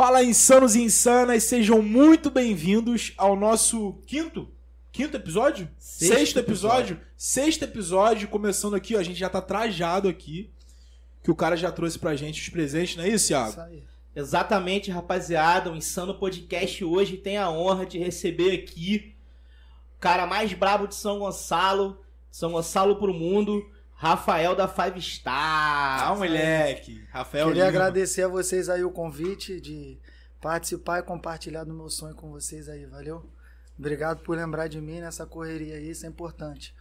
Fala insanos e insanas, sejam muito bem-vindos ao nosso quinto, quinto episódio? Sexto Sexto episódio? Sexto episódio, começando aqui, ó, a gente já tá trajado aqui, que o cara já trouxe pra gente os presentes, não é isso, Thiago? Isso aí. Exatamente, rapaziada. O Insano Podcast hoje tem a honra de receber aqui o cara mais brabo de São Gonçalo, São Gonçalo pro mundo, Rafael da Five Star. Ah, moleque, Rafael Queria Lima. agradecer a vocês aí o convite de participar e compartilhar do meu sonho com vocês aí, valeu? Obrigado por lembrar de mim nessa correria aí, isso é importante.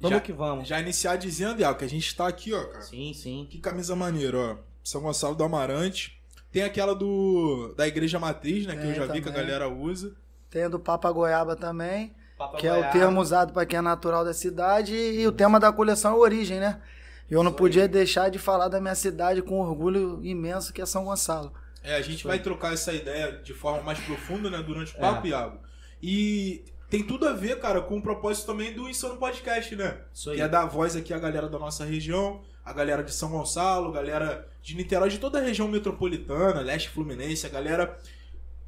Vamos Já- que vamos. Já iniciar dizendo, Thiago, que a gente tá aqui, ó, cara. Sim, sim. Que camisa maneira, ó. São Gonçalo do Amarante. Tem aquela do da Igreja Matriz, né? que eu Tem já vi que a também. galera usa. Tem a do Papa Goiaba também, que é o termo usado para quem é natural da cidade, e o tema da coleção é origem, né? Eu não Isso podia aí. deixar de falar da minha cidade com orgulho imenso que é São Gonçalo. É, a gente Isso vai aí. trocar essa ideia de forma mais profunda, né, durante o É. papo, Iago. E tem tudo a ver, cara, com o propósito também do Insano Podcast, né? Isso aí. Que é dar voz aqui à galera da nossa região, a galera de São Gonçalo, galera de Niterói, de toda a região metropolitana, leste fluminense, a galera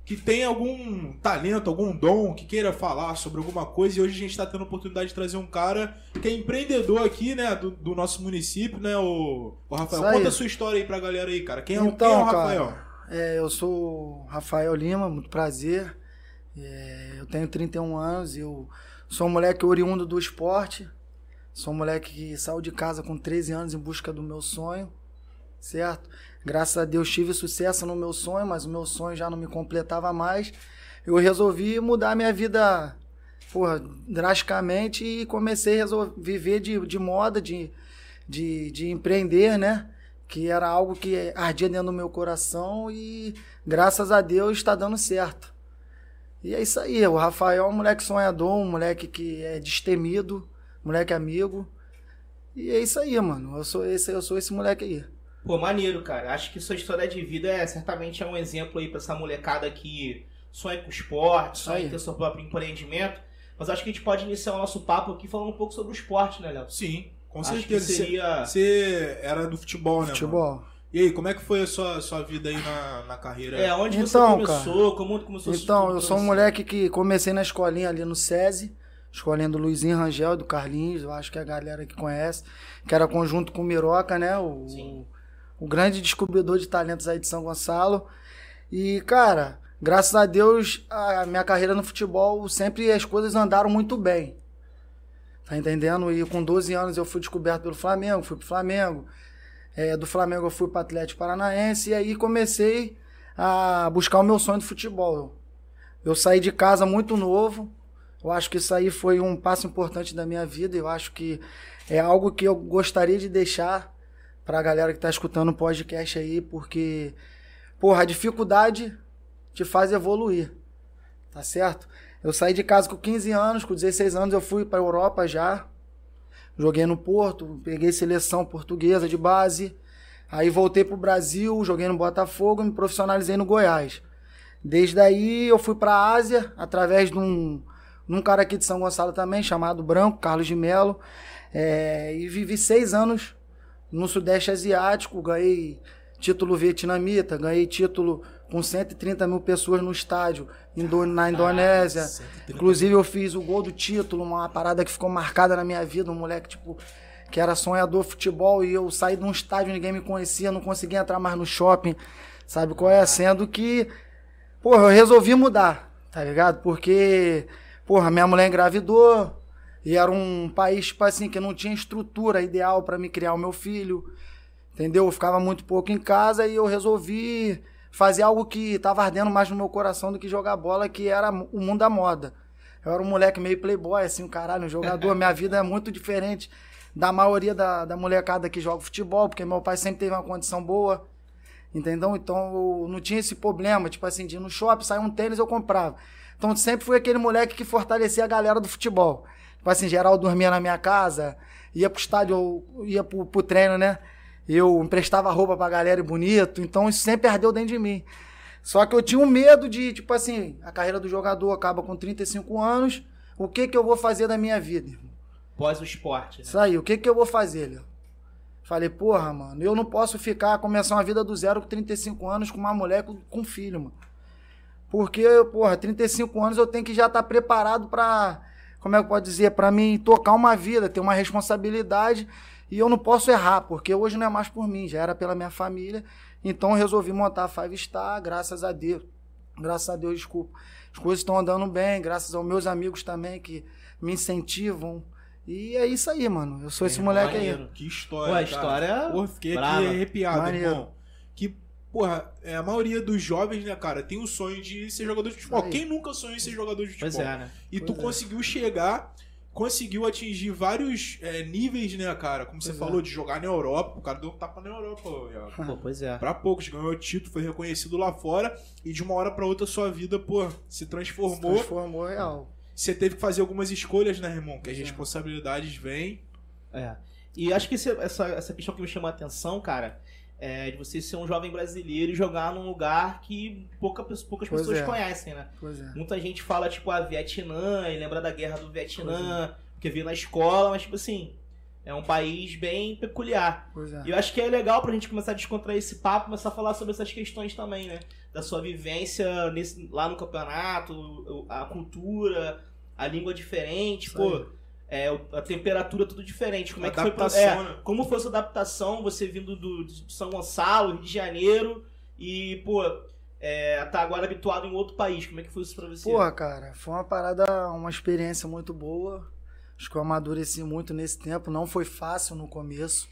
que tem algum talento, algum dom, que queira falar sobre alguma coisa. E hoje a gente está tendo a oportunidade de trazer um cara que é empreendedor aqui, né, do, do nosso município, né, o, o Rafael. Conta a sua história aí pra galera aí, cara. Quem é, o- Então, quem é o cara, Rafael? É, eu sou o Rafael Lima, muito prazer. É, eu tenho 31 anos, eu sou um moleque oriundo do esporte. Sou um moleque que saiu de casa com 13 anos em busca do meu sonho, certo? Graças a Deus tive sucesso no meu sonho, mas o meu sonho já não me completava mais. Eu resolvi mudar minha vida porra, drasticamente e comecei a resol- viver de, de moda, de, de, de empreender, né? que era algo que ardia dentro do meu coração e graças a Deus está dando certo. E é isso aí, o Rafael é um moleque sonhador, um moleque que é destemido, moleque amigo. E é isso aí, mano. Eu sou esse, eu sou esse moleque aí. Pô, maneiro, cara. Acho que sua história de vida é certamente é um exemplo aí pra essa molecada que sonha com esporte, sonha em ter seu próprio empreendimento. Mas acho que a gente pode iniciar o nosso papo aqui falando um pouco sobre o esporte, né, Léo? Sim, com Acho certeza. que Você- seria... Você era do futebol, né? mano? Futebol. E aí, como é que foi a sua, sua vida aí na, na carreira? É, onde Então, você começou, como começou Então, eu sou um você? moleque que comecei na escolinha ali no SESI, escolinha do Luizinho Rangel, do Carlinhos, eu acho que é a galera que conhece, que era conjunto com o Miroca, né? O, Sim. O grande descobridor de talentos aí de São Gonçalo. E, cara, graças a Deus, a minha carreira no futebol sempre as coisas andaram muito bem. Tá entendendo? E com 12 anos eu fui descoberto pelo Flamengo, fui pro Flamengo. É, do Flamengo eu fui pro Atlético Paranaense e aí comecei a buscar o meu sonho de futebol. Eu saí de casa muito novo. Eu acho que isso aí foi um passo importante da minha vida. Eu acho que é algo que eu gostaria de deixar pra galera que tá escutando o podcast aí, porque, porra, a dificuldade te faz evoluir. Tá certo? Eu saí de casa com 15 anos, com 16 anos eu fui pra Europa já. Joguei no Porto, peguei seleção portuguesa de base. Aí voltei pro Brasil, joguei no Botafogo e me profissionalizei no Goiás. Desde aí eu fui pra Ásia, através de um, de um cara aqui de São Gonçalo também, chamado Branco, Carlos de Melo. É, e vivi seis anos no Sudeste Asiático, ganhei título vietnamita, ganhei título com 130 mil pessoas no estádio indo- na Indonésia. 130. Inclusive eu fiz o gol do título, uma parada que ficou marcada na minha vida, um moleque tipo que era sonhador futebol e eu saí de um estádio, ninguém me conhecia, não conseguia entrar mais no shopping, sabe qual é? Sendo que, porra, eu resolvi mudar, tá ligado? Porque, porra, minha mulher engravidou e era um país, tipo assim, que não tinha estrutura ideal pra me criar o meu filho, entendeu? Eu ficava muito pouco em casa e eu resolvi fazer algo que tava ardendo mais no meu coração do que jogar bola, que era o mundo da moda. Eu era um moleque meio playboy, assim, um caralho, um jogador. Minha vida é muito diferente da maioria da, da molecada que joga futebol, porque meu pai sempre teve uma condição boa, entendeu? Então eu não tinha esse problema, tipo assim, de ir no shopping, sair um tênis, eu comprava. Então sempre fui aquele moleque que fortalecia a galera do futebol. Tipo assim, geral dormia na minha casa, ia pro estádio, ia pro, pro treino, né? Eu emprestava roupa pra galera e bonito, então isso sempre ardeu dentro de mim. Só que eu tinha um medo de, tipo assim, a carreira do jogador acaba com 35 anos, o que que eu vou fazer da minha vida? irmão? Pós o esporte, né? Isso aí, o que que eu vou fazer, Léo? Falei, porra, mano, eu não posso ficar, começar uma vida do zero com 35 anos com uma mulher com, com filho, mano. Porque, porra, 35 anos eu tenho que já estar tá preparado pra, como é que pode dizer, pra mim tocar uma vida, ter uma responsabilidade e eu não posso errar, porque hoje não é mais por mim, já era pela minha família. Então eu resolvi montar a Five Star, graças a Deus. Graças a Deus, desculpa. As coisas estão andando bem, graças aos meus amigos também que me incentivam, e é isso aí, mano. Eu sou esse moleque maneiro. aí. Que história. Pô, a história cara. Porra, fiquei brava. aqui arrepiado, maneiro. irmão. Que, porra, é, a maioria dos jovens, né, cara, tem o sonho de ser jogador de futebol. Quem nunca sonhou em ser jogador de futebol? Pois é, né? E pois tu é. conseguiu chegar, conseguiu atingir vários é, níveis, né, cara? Como você pois falou, é. de jogar na Europa. O cara deu um tapa na Europa, Pô, pois é. Pra poucos, ganhou o título, foi reconhecido lá fora. E de uma hora pra outra, sua vida, pô, se transformou. Se transformou real você teve que fazer algumas escolhas, né, irmão? Que as responsabilidades vêm. É. E acho que esse, essa, essa questão que me chamou a atenção, cara, é de você ser um jovem brasileiro e jogar num lugar que pouca, poucas pois pessoas é. conhecem, né? Pois é. Muita gente fala, tipo, a Vietnã e lembra da guerra do Vietnã, é. porque viu na escola, mas, tipo assim, é um país bem peculiar. É. E eu acho que é legal pra gente começar a descontrair esse papo, começar a falar sobre essas questões também, né? Da sua vivência nesse, lá no campeonato, a cultura, a língua diferente, Isso pô. É, a temperatura tudo diferente. Como é que foi é, né? Como foi sua adaptação, você vindo do, de São Gonçalo, Rio de Janeiro, e, pô, é, tá agora habituado em outro país. Como é que foi isso pra você? Porra, cara, foi uma parada, uma experiência muito boa. Acho que eu amadureci muito nesse tempo. Não foi fácil no começo.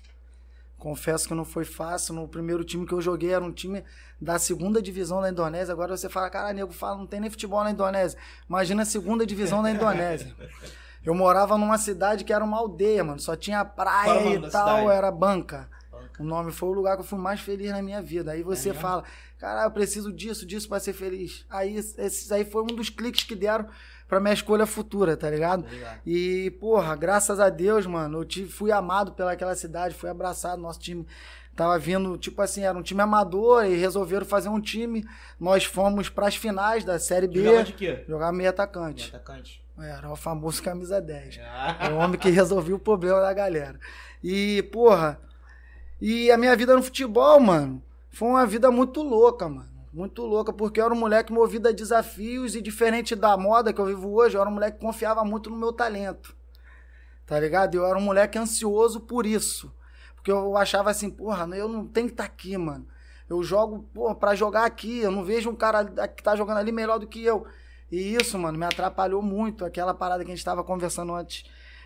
Confesso que não foi fácil. No primeiro time que eu joguei era um time da segunda divisão da Indonésia. Agora você fala, cara, nego, fala, não tem nem futebol na Indonésia. Imagina a segunda divisão da Indonésia. Eu morava numa cidade que era uma aldeia, mano. Só tinha praia e tal, era banca. banca. O nome foi o lugar que eu fui mais feliz na minha vida. Aí você é fala, cara, eu preciso disso, disso para ser feliz. Aí esses aí foi um dos cliques que deram pra minha escolha futura, tá ligado? Obrigado. E, porra, graças a Deus, mano, eu tive, fui amado pelaquela cidade, fui abraçado, nosso time tava vindo, tipo assim, era um time amador e resolveram fazer um time. Nós fomos para as finais da Série B. Jogava de quê? Jogar meio atacante. Meio atacante. Era o famoso camisa 10. Ah. É o homem que resolveu o problema da galera. E, porra, e a minha vida no futebol, mano, foi uma vida muito louca, mano. Muito louca, porque eu era um moleque movido a desafios e diferente da moda que eu vivo hoje, eu era um moleque que confiava muito no meu talento. Tá ligado? Eu era um moleque ansioso por isso. Porque eu achava assim, porra, eu não tenho que estar tá aqui, mano. Eu jogo, porra, pra jogar aqui, eu não vejo um cara que tá jogando ali melhor do que eu. E isso, mano, me atrapalhou muito. Aquela parada que a gente tava conversando antes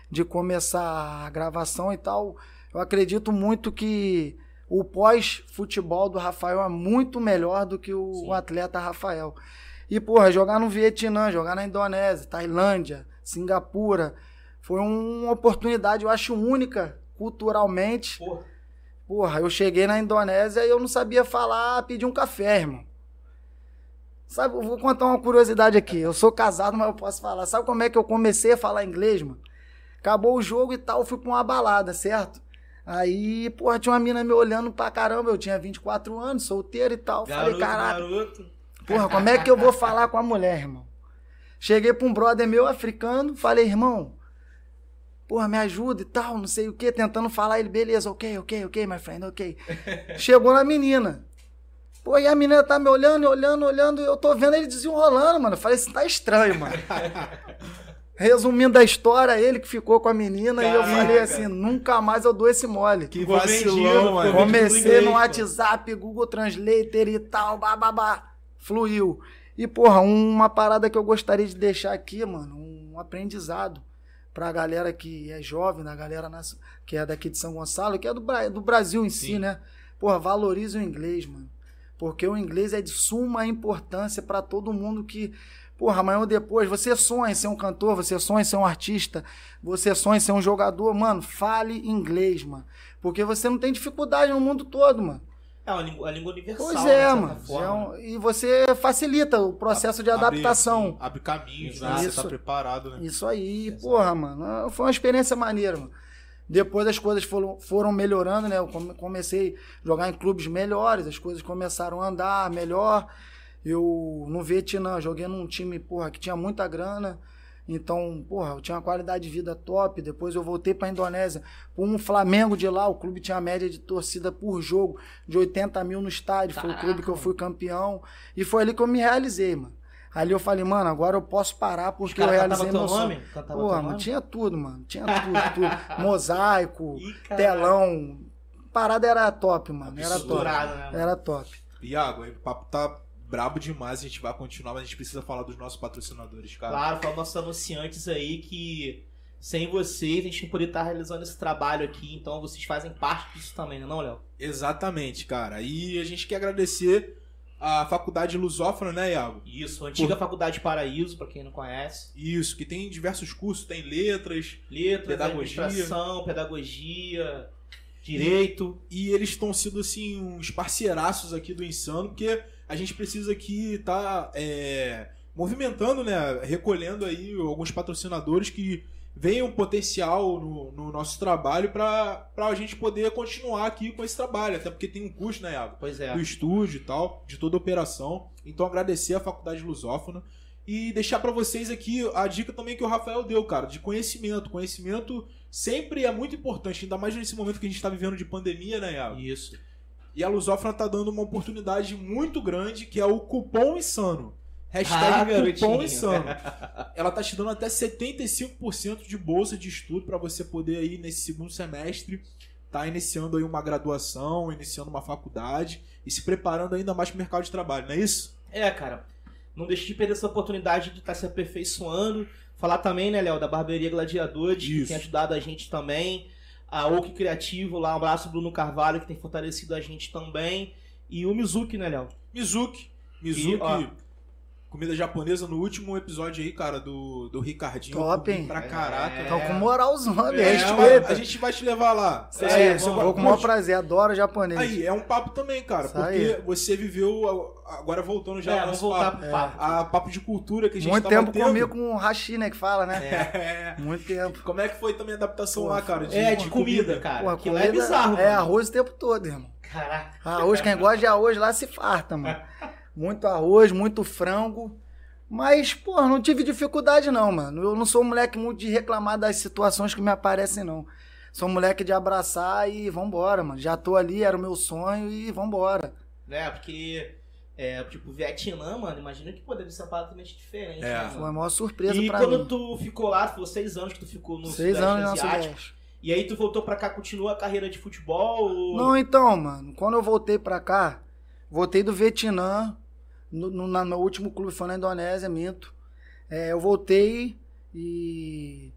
de começar a gravação e tal. Eu acredito muito que o pós-futebol do Rafael é muito melhor do que o, o, atleta Rafael. E, porra, jogar no Vietnã, jogar na Indonésia, Tailândia, Singapura, foi uma oportunidade, eu acho, única culturalmente. Porra. porra, eu cheguei na Indonésia e eu não sabia falar, pedir um café, irmão. Sabe, eu vou contar uma curiosidade aqui. Eu sou casado, mas eu posso falar. Sabe como é que eu comecei a falar inglês, mano? Acabou o jogo e tal, fui pra uma balada, certo? Aí, porra, tinha uma mina me olhando pra caramba. Eu tinha 24 anos, solteiro e tal. Garoto, Falei, caraca. Garoto. Porra, como é que eu vou falar com a mulher, irmão? Cheguei pra um brother meu africano, falei, irmão, porra, me ajuda e tal, não sei o que, tentando falar. Ele, beleza, ok, ok, ok, my friend, ok. Chegou na menina. Pô, e a menina tá me olhando, olhando, olhando, e eu tô vendo ele desenrolando, mano. Eu falei, isso tá estranho, mano. Resumindo a história, ele que ficou com a menina Caraca. e eu falei assim, nunca mais eu dou esse mole. Que vacilão, mano. Comecei no WhatsApp, Google Translator e tal, bababá. Fluiu. E, porra, uma parada que eu gostaria de deixar aqui, mano, um aprendizado pra galera que é jovem, da galera que é daqui de São Gonçalo, que é do, do Brasil em Sim. si, né? Porra, valorize o inglês, mano. Porque o inglês é de suma importância para todo mundo que Porra, amanhã ou depois, você sonha em ser um cantor, você sonha em ser um artista, você sonha em ser um jogador, mano, fale inglês, mano. Porque você não tem dificuldade no mundo todo, mano. É uma língua, língua universal. Pois é, mano. É um, e você facilita o processo de adaptação. Abre, abre caminhos, né? Você tá preparado, né? Isso aí, Exato. porra, mano. Foi uma experiência maneira, mano. Depois as coisas foram, foram melhorando, né? Eu comecei a jogar em clubes melhores, as coisas começaram a andar melhor. Eu, no Vietnã, joguei num time, porra, que tinha muita grana. Então, porra, eu tinha uma qualidade de vida top. Depois eu voltei pra Indonésia. Um Flamengo de lá, o clube tinha a média de torcida por jogo de 80 mil no estádio. Foi o Caraca, clube que eu fui campeão. E foi ali que eu me realizei, mano. Ali eu falei, mano, agora eu posso parar porque eu realizei meu nome? sonho. Teu mano, nome? tinha tudo, mano. Tinha tudo, tudo. Mosaico, Ih, telão. Parada era top, mano. Era top. Né, mano? Era top. Iago, aí o papo tá brabo demais, a gente vai continuar, mas a gente precisa falar dos nossos patrocinadores, cara. Claro, para nossos anunciantes aí que sem vocês a gente não poderia estar realizando esse trabalho aqui, então vocês fazem parte disso também, né, não, Léo? Exatamente, cara. E a gente quer agradecer a Faculdade Lusófona, né, Iago? Isso, antiga Faculdade Paraíso, para quem não conhece. Isso, que tem diversos cursos, tem letras, Letras, Pedagogia. administração, pedagogia, direito. e eles estão sendo, assim, uns parceiraços aqui do Insano, porque a gente precisa aqui estar movimentando, né, recolhendo aí alguns patrocinadores que veem um potencial no, no nosso trabalho para a gente poder continuar aqui com esse trabalho, até porque tem um custo, né, Iago? Pois é. do estúdio e tal, de toda a operação. Então agradecer a Faculdade Lusófona e deixar pra vocês aqui a dica também que o Rafael deu, cara, de conhecimento. Conhecimento sempre é muito importante, ainda mais nesse momento que a gente tá vivendo de pandemia, né, Iago? Isso. E a Lusófona tá dando uma oportunidade muito grande, que é o cupom insano. Ah, Hashtag garotinho. cupom insano. Ela tá te dando até 75% de bolsa de estudo pra você poder aí nesse segundo semestre tá iniciando aí uma graduação, iniciando uma faculdade e se preparando ainda mais pro mercado de trabalho, não é isso? É, cara. Não deixe de perder essa oportunidade de estar se aperfeiçoando. Falar também, né, Léo, da Barbearia Gladiadores, que tem ajudado a gente também. A Oak Criativo, lá, um abraço Bruno Carvalho, que tem fortalecido a gente também. E o Mizuki, né, Léo? Mizuki. Mizuki. E, ó. Comida japonesa no último episódio aí, cara, do, do Ricardinho. Top, hein? Pra caraca. É. Então, com moralzão, É, respeita. a gente vai te levar lá. Isso É, aí, vamos- eu vou com o maior prazer, adoro japonês. Aí, é um papo também, cara, Isso porque aí. você viveu, agora voltando já é, ao vamos nosso voltar papo, pro papo. a papo de cultura que a gente Muito tava tempo tendo. comi com o hashi, né, que fala, né? É. Muito tempo. Como é que foi também a adaptação Pô, lá, cara? É, de comida, cara. Pô, que lá é bizarro, É mano. arroz o tempo todo, irmão. Caraca. Arroz, quem gosta de arroz lá se farta, mano. Muito arroz, muito frango. Mas, pô, não tive dificuldade não, mano. Eu não sou um moleque muito de reclamar das situações que me aparecem, não. Sou um moleque de abraçar e vambora, mano. Já tô ali, era o meu sonho e vambora. né? Porque, é, tipo, Vietnã, mano, imagina que poderia ser completamente diferente. É. né, Foi a maior surpresa E pra quando mim. tu ficou lá, foi seis anos que tu ficou no Seis Sudeste anos na Asiático. E aí tu voltou pra cá, continua a carreira de futebol? ou- Não, então, mano, quando eu voltei pra cá, voltei do Vietnã, no, no, meu último clube foi na Indonésia, minto. É, eu voltei e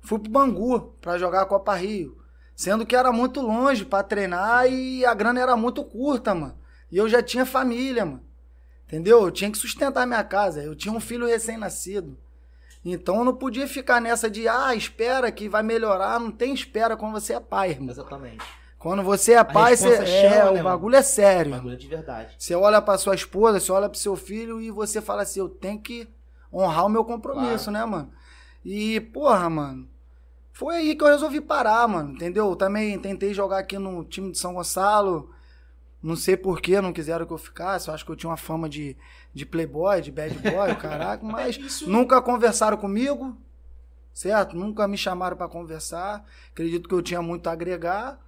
fui pro Bangu pra jogar a Copa Rio. Sendo que era muito longe pra treinar e a grana era muito curta, mano. E eu já tinha família, mano. Entendeu? Eu tinha que sustentar minha casa. Eu tinha um filho recém-nascido. Então eu não podia ficar nessa de, ah, espera que vai melhorar. Não tem espera quando você é pai, irmão. Exatamente. Quando você é pai, você, responsa é, chama, né, o bagulho é sério. Bagulho de verdade. Você olha pra sua esposa, você olha pro seu filho e você fala assim, eu tenho que honrar o meu compromisso, né, mano? E, porra, mano, foi aí que eu resolvi parar, mano, entendeu? Eu também tentei jogar aqui no time de São Gonçalo, não sei por que não quiseram que eu ficasse, eu acho que eu tinha uma fama de, de playboy, de bad boy, caraca, mas Isso- nunca conversaram comigo, certo? Nunca me chamaram pra conversar. Acredito que eu tinha muito a agregar.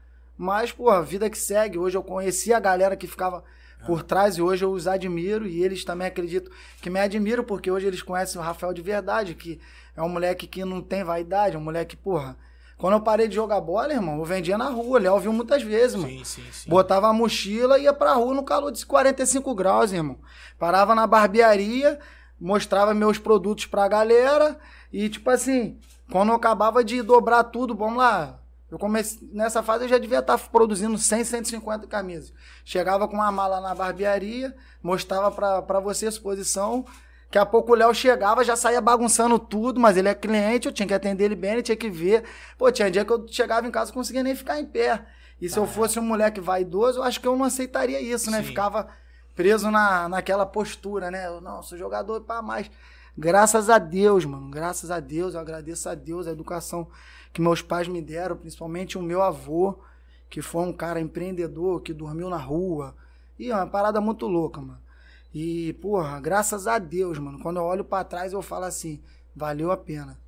Mas, pô, a vida que segue. Hoje eu conheci a galera que ficava por trás e hoje eu os admiro. E eles também acredito que me admiram, porque hoje eles conhecem o Rafael de verdade, que é um moleque que não tem vaidade, é um moleque, porra. Quando eu parei de jogar bola, irmão, eu vendia na rua. Léo viu muitas vezes, mano. Sim, sim, sim. Botava a mochila e ia pra rua no calor de 45 graus, irmão. Parava na barbearia, mostrava meus produtos pra galera e, tipo assim, quando eu acabava de dobrar tudo, vamos lá. Eu comecei, nessa fase eu já devia estar produzindo 100, 150 camisas. Chegava com uma mala na barbearia, mostrava pra você a exposição. Daqui a pouco o Léo chegava, já saía bagunçando tudo, mas ele é cliente, eu tinha que atender ele bem, ele tinha que ver. Pô, tinha dia que eu chegava em casa e não conseguia nem ficar em pé. E se eu fosse um moleque vaidoso, eu acho que eu não aceitaria isso, né? Sim. Ficava preso na, naquela postura, né? Eu, não, sou jogador para mais. Graças a Deus, mano. Graças a Deus, eu agradeço a Deus a educação que meus pais me deram, principalmente o meu avô, que foi um cara empreendedor, que dormiu na rua. E é uma parada muito louca, mano. E, porra, graças a Deus, mano. Quando eu olho pra trás, eu falo assim: valeu a pena.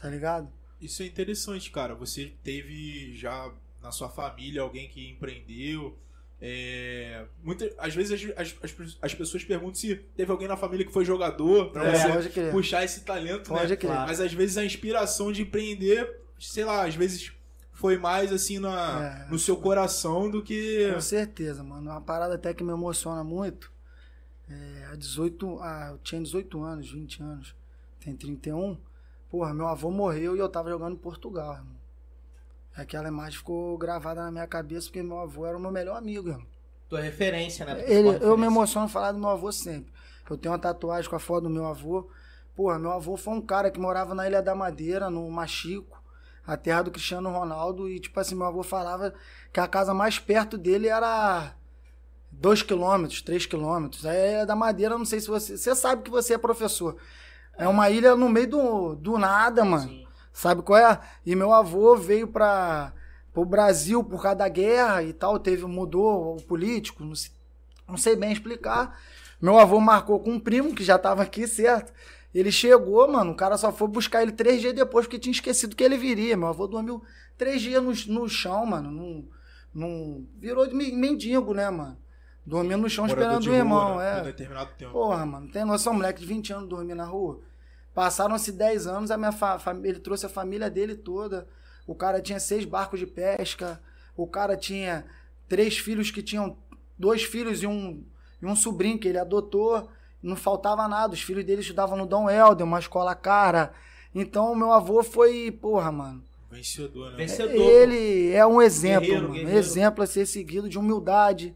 Tá ligado? Isso é interessante, cara. Você teve já na sua família alguém que empreendeu. É, muita, às vezes as, as, as, pessoas perguntam se teve alguém na família que foi jogador pra É, você puxar esse talento, Pode né? crer. Mas às vezes a inspiração de empreender, sei lá, às vezes foi mais assim na, É. no seu coração do que. Com certeza, mano. Uma parada até que me emociona muito. É, há 18, ah, eu tinha 18 anos, 20 anos, tem 31. Porra, meu avô morreu e eu tava jogando em Portugal, irmão. Aquela imagem ficou gravada na minha cabeça porque meu avô era o meu melhor amigo, irmão. Tua referência, né? Ele, referência. eu me emociono falar do meu avô sempre. Eu tenho uma tatuagem com a foto do meu avô. Porra, meu avô foi um cara que morava na Ilha da Madeira, no Machico, a terra do Cristiano Ronaldo. E, tipo assim, meu avô falava que a casa mais perto dele era 2 quilômetros, 3 quilômetros. Aí Ilha da Madeira, não sei se você. Você sabe que você é professor. É uma ilha no meio do, do nada, mano. Sim. Sabe qual é? E meu avô veio para o Brasil por causa da guerra e tal, teve mudou o político, não sei, não sei bem explicar. Meu avô marcou com um primo que já tava aqui, certo? Ele chegou, mano, o cara só foi buscar ele três dias depois porque tinha esquecido que ele viria. Meu avô dormiu três dias no, no chão, mano, num, num, virou de men- mendigo, né, mano? Dormindo no chão morador esperando o rua, irmão, né, é. Por determinado tempo. Porra, mano, tem noção, moleque de 20 anos dormir na rua. Passaram-se 10 anos, a minha fa- família, ele trouxe a família dele toda. O cara tinha seis barcos de pesca. O cara tinha três filhos que tinham dois filhos e um, e um sobrinho que ele adotou. Não faltava nada. Os filhos dele estudavam no Dom Helder, uma escola cara. Então, meu avô foi, porra, mano. Vencedor, né? Vencedor. Ele é um exemplo, Guerreiro, mano. guerreiro. Exemplo a ser seguido de humildade,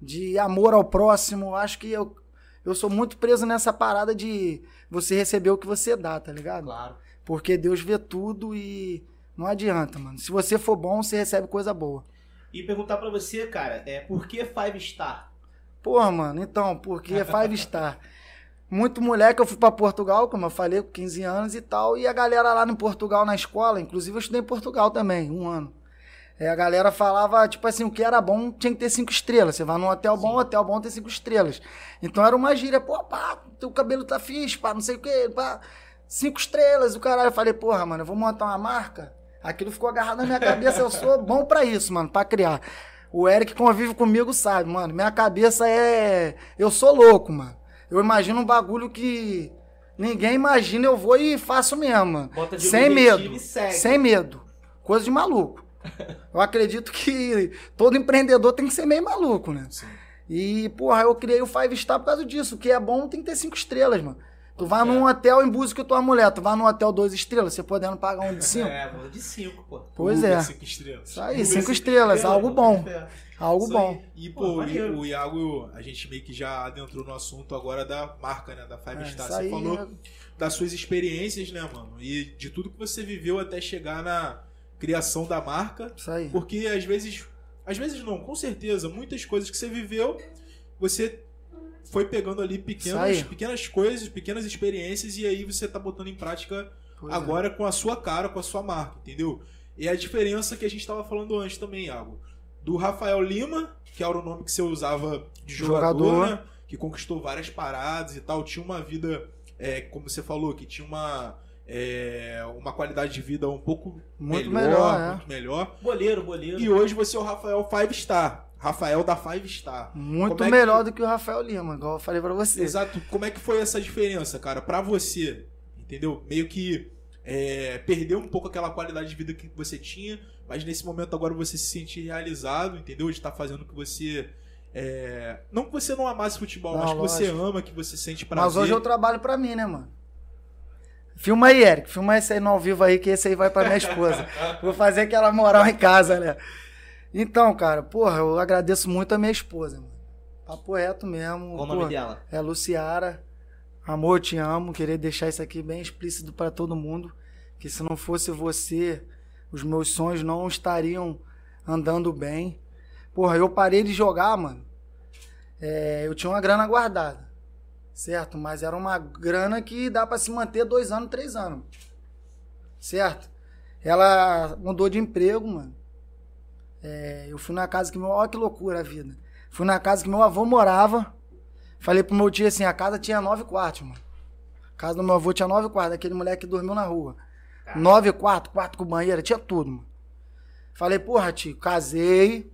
de amor ao próximo. Acho que eu, eu sou muito preso nessa parada de você receber o que você dá, tá ligado? Claro. Porque Deus vê tudo e não adianta, mano. Se você for bom, você recebe coisa boa. E perguntar pra você, cara, é por que Five Star? Porra, mano, então, porque é Five Star. Muito moleque, eu fui pra Portugal, como eu falei, com 15 anos e tal, e a galera lá em Portugal na escola, inclusive eu estudei em Portugal também, um ano. É, a galera falava, tipo assim, o que era bom tinha que ter cinco estrelas. Você vai num hotel bom, hotel bom tem cinco estrelas. Então era uma gíria, pô, pá, teu cabelo tá fixe, pá, não sei o que, pá, cinco estrelas, o caralho. Eu falei, porra, mano, eu vou montar uma marca. Aquilo ficou agarrado na minha cabeça, eu sou bom pra isso, mano, pra criar. O Eric convive comigo sabe, mano, minha cabeça é. Eu sou louco, mano. Eu imagino um bagulho que ninguém imagina, eu vou e faço mesmo, Sem medo. Sem medo. Coisa de maluco. Eu acredito que todo empreendedor tem que ser meio maluco, né? Sim. E, porra, eu criei o Five Star por causa disso. O que é bom tem que ter cinco estrelas, mano. Tu vai num hotel em busca de tua mulher, tu vai num hotel dois estrelas, você podendo pagar um de cinco. É, vou de cinco, pô. Pois Uber, é. Cinco estrelas. Isso aí, Uber, cinco estrelas, algo bom. É. Algo Isso bom. aí. E, Pô, pô, maneiro. o, Iago, a gente meio que já adentrou no assunto agora da marca, né? Da Five É, Star. Você aí falou é- das suas experiências, né, mano? E de tudo que você viveu até chegar na criação da marca. Isso aí. Porque às vezes. Às vezes não, com certeza, muitas coisas que você viveu, você foi pegando ali pequenas, pequenas coisas, pequenas experiências, e aí você tá botando em prática Pois é. agora com a sua cara, com a sua marca, entendeu? E a diferença que a gente tava falando antes também, Iago. Do Rafael Lima, que era o nome que você usava de jogador, Jogador. né? Que conquistou várias paradas e tal, tinha uma vida, é, como você falou, que tinha uma, é, uma qualidade de vida um pouco Muito melhor, melhor, é. muito melhor. Boleiro, boleiro. E hoje você é o Rafael Five Star. Rafael da Five Star. Muito é que- melhor do que o Rafael Lima, igual eu falei pra você. Exato. Como é que foi essa diferença, cara, pra você? Entendeu? Meio que é, perdeu um pouco aquela qualidade de vida que você tinha, mas nesse momento agora você se sente realizado, entendeu? De estar fazendo o que você. é, não que você não amasse futebol, Não, mas que você lógico. ama, que você sente prazer. Mas hoje eu trabalho pra mim, né, mano? Filma aí, Eric. Filma esse aí no ao vivo aí, que esse aí vai pra minha esposa. Vou fazer aquela moral em casa, né? Então, cara, porra, eu agradeço muito a minha esposa, mano. Papo reto mesmo. Qual o nome dela? É Luciara. Amor, te amo. Queria deixar isso aqui bem explícito pra todo mundo. Que se não fosse você, os meus sonhos não estariam andando bem. Porra, eu parei de jogar, mano. É, eu tinha uma grana guardada. Certo? Mas era uma grana que dá pra se manter dois anos, três anos. Certo? Ela mudou de emprego, mano. É, eu fui na casa que meu. Olha que loucura a vida. Fui na casa que meu avô morava. Falei pro meu tio assim: a casa tinha nove quartos, mano. Casa do meu avô tinha nove quartos, aquele moleque que dormiu na rua. Nove quartos, quarto com banheiro, tinha tudo, mano. Falei, porra, tio, casei.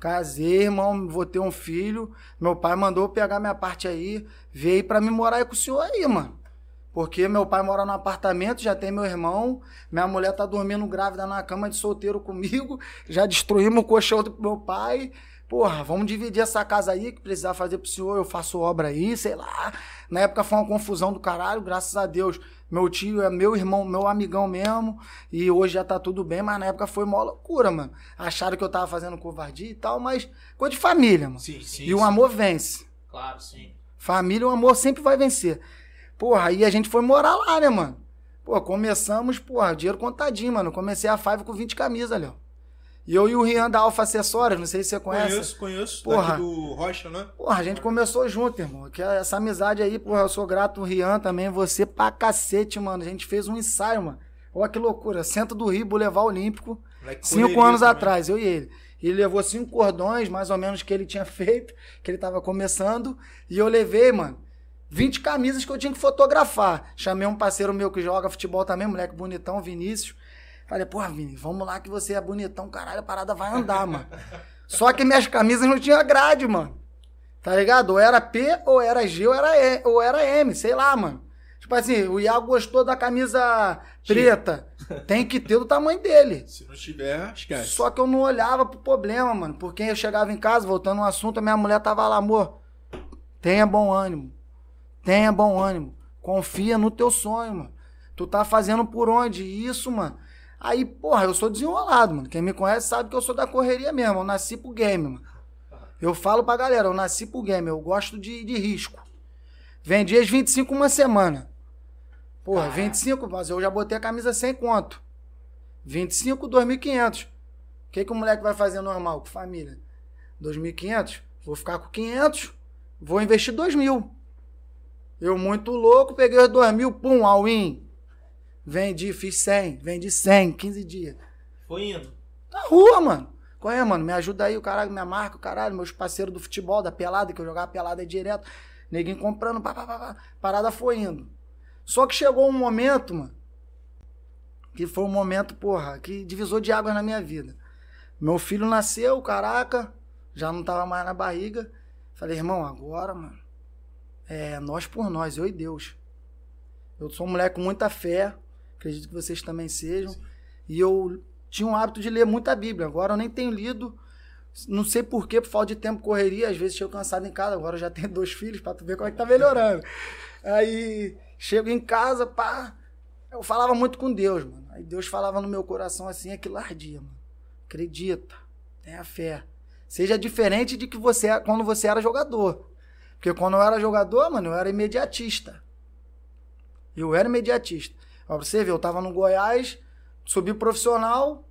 Casei, irmão, vou ter um filho. Meu pai mandou pegar minha parte aí, veio pra me morar aí com o senhor aí, mano. Porque meu pai mora no apartamento, já tem meu irmão, minha mulher tá dormindo grávida na cama de solteiro comigo, já destruímos o colchão do meu pai. Porra, vamos dividir essa casa aí que precisar fazer pro senhor, eu faço obra aí, sei lá. Na época foi uma confusão do caralho, graças a Deus. Meu tio é meu irmão, meu amigão mesmo, e hoje já tá tudo bem, mas na época foi uma loucura, mano. Acharam que eu tava fazendo covardia e tal, mas coisa de família, mano. Sim, sim. e o sim. amor vence. Claro, sim. Família, o amor sempre vai vencer. Porra, aí a gente foi morar lá, né, mano? Pô, começamos, porra, dinheiro contadinho, mano. Comecei a Five com 20 camisas, Léo. E eu e o Rian da Alfa Acessórios, não sei se você conhece. Conheço, conheço. Porra. Do Rocha, né? Porra, a gente começou junto, irmão. Que essa amizade aí, porra, eu sou grato, o Rian também, você pra cacete, mano. A gente fez um ensaio, mano. Olha que loucura. Centro do Rio, Boulevard Olímpico, cinco anos também. atrás, eu e ele. Ele levou cinco cordões, mais ou menos, que ele tinha feito, que ele tava começando. E eu levei, mano, 20 camisas que eu tinha que fotografar. Chamei um parceiro meu que joga futebol também, moleque bonitão, Vinícius. Falei, porra, Vini, vamos lá que você é bonitão, caralho, a parada vai andar, mano. Só que minhas camisas não tinha grade, mano. Tá ligado? Ou era P, ou era G, ou era, e, ou era M, sei lá, mano. Tipo assim, o Iago gostou da camisa preta. Tem que ter do tamanho dele. Se não tiver, esquece. Só que eu não olhava pro problema, mano. Porque eu chegava em casa, voltando no assunto, a minha mulher tava lá, amor. Tenha bom ânimo. Tenha bom ânimo. Confia no teu sonho, mano. Tu tá fazendo por onde? Isso, mano. Aí, porra, eu sou desenrolado, mano. Quem me conhece sabe que eu sou da correria mesmo. Eu nasci pro game, mano. Eu falo pra galera, eu nasci pro game. Eu gosto de, de risco. Vendi as 25 uma semana. Porra, Caraca. 25, mas eu já botei a camisa sem conto. 25, 2.500. O que, que o moleque vai fazer normal com família? 2.500? Vou ficar com 500, vou investir 2.000. Eu muito louco, peguei os 2.000, pum, all-in. Vendi, fiz 100, vendi 100, 15 dias. Foi indo. Na rua, mano. Qual é, mano? Me ajuda aí, o caralho, minha marca, o caralho, meus parceiros do futebol, da pelada, que eu jogava pelada direto. Neguinho comprando, pá, pá, pá, pá. Parada foi indo. Só que chegou um momento, mano, que foi um momento, porra, que divisou de águas na minha vida. Meu filho nasceu, caraca, já não tava mais na barriga. Falei, irmão, agora, mano, é nós por nós, eu e Deus. Eu sou um moleque com muita fé, acredito que vocês também sejam. E eu tinha um hábito de ler muita Bíblia. Agora eu nem tenho lido. Não sei porquê, por falta de tempo, correria. Às vezes chego cansado em casa. Agora eu já tenho dois filhos, pra tu ver como é que tá melhorando. Aí chego em casa, pá. Eu falava muito com Deus, mano. Aí Deus falava no meu coração assim, aquilo ardia, mano. Acredita, tenha fé. Seja diferente de que você é quando você era jogador. Porque quando eu era jogador, mano, eu era imediatista. Eu era imediatista. Pra você ver, eu tava no Goiás, subi profissional,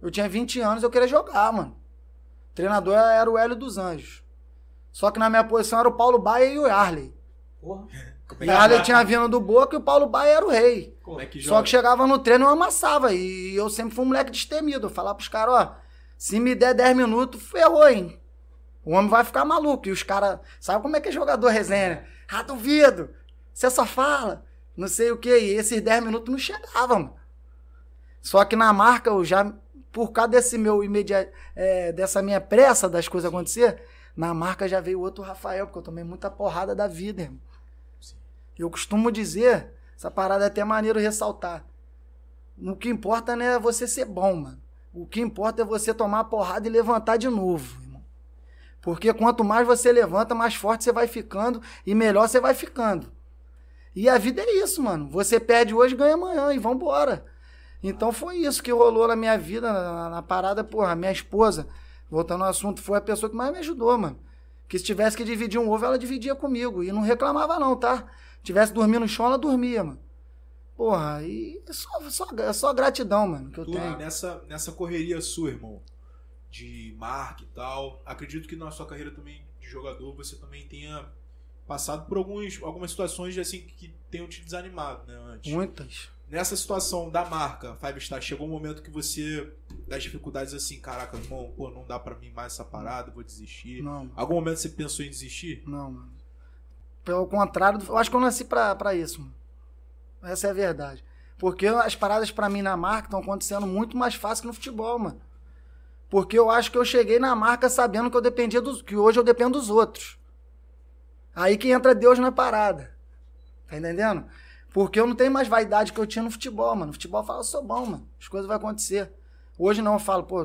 eu tinha 20 anos, eu queria jogar, mano. O treinador era o Hélio dos Anjos. Só que na minha posição era o Paulo Baia e o Yarley. Porra. O é joga? tinha vindo do Boca e o Paulo Baia era o rei. Como é que Só joga? que chegava no treino eu amassava. E eu sempre fui um moleque destemido. Eu falava pros caras, ó, se me der 10 minutos, ferrou, hein? O homem vai ficar maluco. E os caras, sabe como é que é jogador resenha? né? Ah, duvido. Você só fala. Não sei o quê. E esses 10 minutos não chegavam, mano. Só que na marca, eu já, por causa desse meu imediato, dessa minha pressa das coisas acontecer, na marca já veio outro Rafael, porque eu tomei muita porrada da vida, irmão. Eu costumo dizer, essa parada é até maneiro ressaltar. O que importa não é você ser bom, mano. O que importa é você tomar a porrada e levantar de novo. Porque quanto mais você levanta, mais forte você vai ficando e melhor você vai ficando. E a vida é isso, mano. Você perde hoje, ganha amanhã e vambora. Então foi isso que rolou na minha vida, na, na parada, porra. Minha esposa, voltando ao assunto, foi a pessoa que mais me ajudou, mano. Que se tivesse que dividir um ovo, ela dividia comigo. E não reclamava, não, tá? Tivesse dormindo no chão, ela dormia, mano. Porra, e é só, só, é só gratidão, mano, que eu tenho. nessa, nessa correria sua, irmão, de marca e tal, acredito que na sua carreira também de jogador você também tenha passado por alguns, algumas situações assim que tenham te desanimado, né, antes. Muitas. Nessa situação da marca Five Star, chegou um momento que você, das dificuldades assim, caraca, irmão, pô, não dá pra mim mais essa parada, vou desistir. Não, Algum momento você pensou em desistir? não, mano. Pelo contrário, eu acho que eu nasci pra, pra isso, mano. Essa é a verdade. Porque as paradas pra mim na marca estão acontecendo muito mais fácil que no futebol, mano. Porque eu acho que eu cheguei na marca sabendo que eu dependia dos. que hoje eu dependo dos outros. Aí que entra Deus na parada. Tá entendendo? Porque eu não tenho mais vaidade que eu tinha no futebol, mano. No futebol eu falo, eu sou bom, mano. As coisas vão acontecer. Hoje não, eu falo, pô,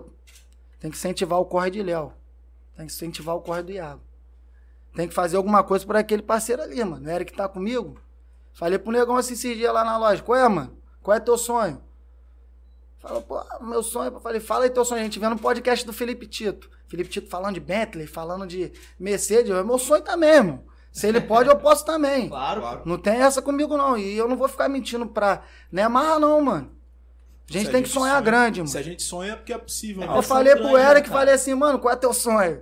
tem que incentivar o corre de Léo. Tem que incentivar o corre do Iago. Tem que fazer alguma coisa por aquele parceiro ali, mano. O Eric tá comigo. Falei pro negão assim esses dias lá na loja. Qual é, mano? Qual é teu sonho? Falou, pô, meu sonho. Eu falei, fala aí teu sonho. A gente vendo no podcast do Felipe Tito. Felipe Tito falando de Bentley, falando de Mercedes. É meu sonho também, irmão. Se ele pode, eu posso também. Claro. Claro. Não tem essa comigo, não. E eu não vou ficar mentindo pra. Não é amarra, não, mano. A gente Se tem que sonhar sonha- grande, mano. Se a gente sonha é porque é possível. É né? Eu Nossa, falei grande, pro né, Eric, cara? falei assim, mano, qual é teu sonho?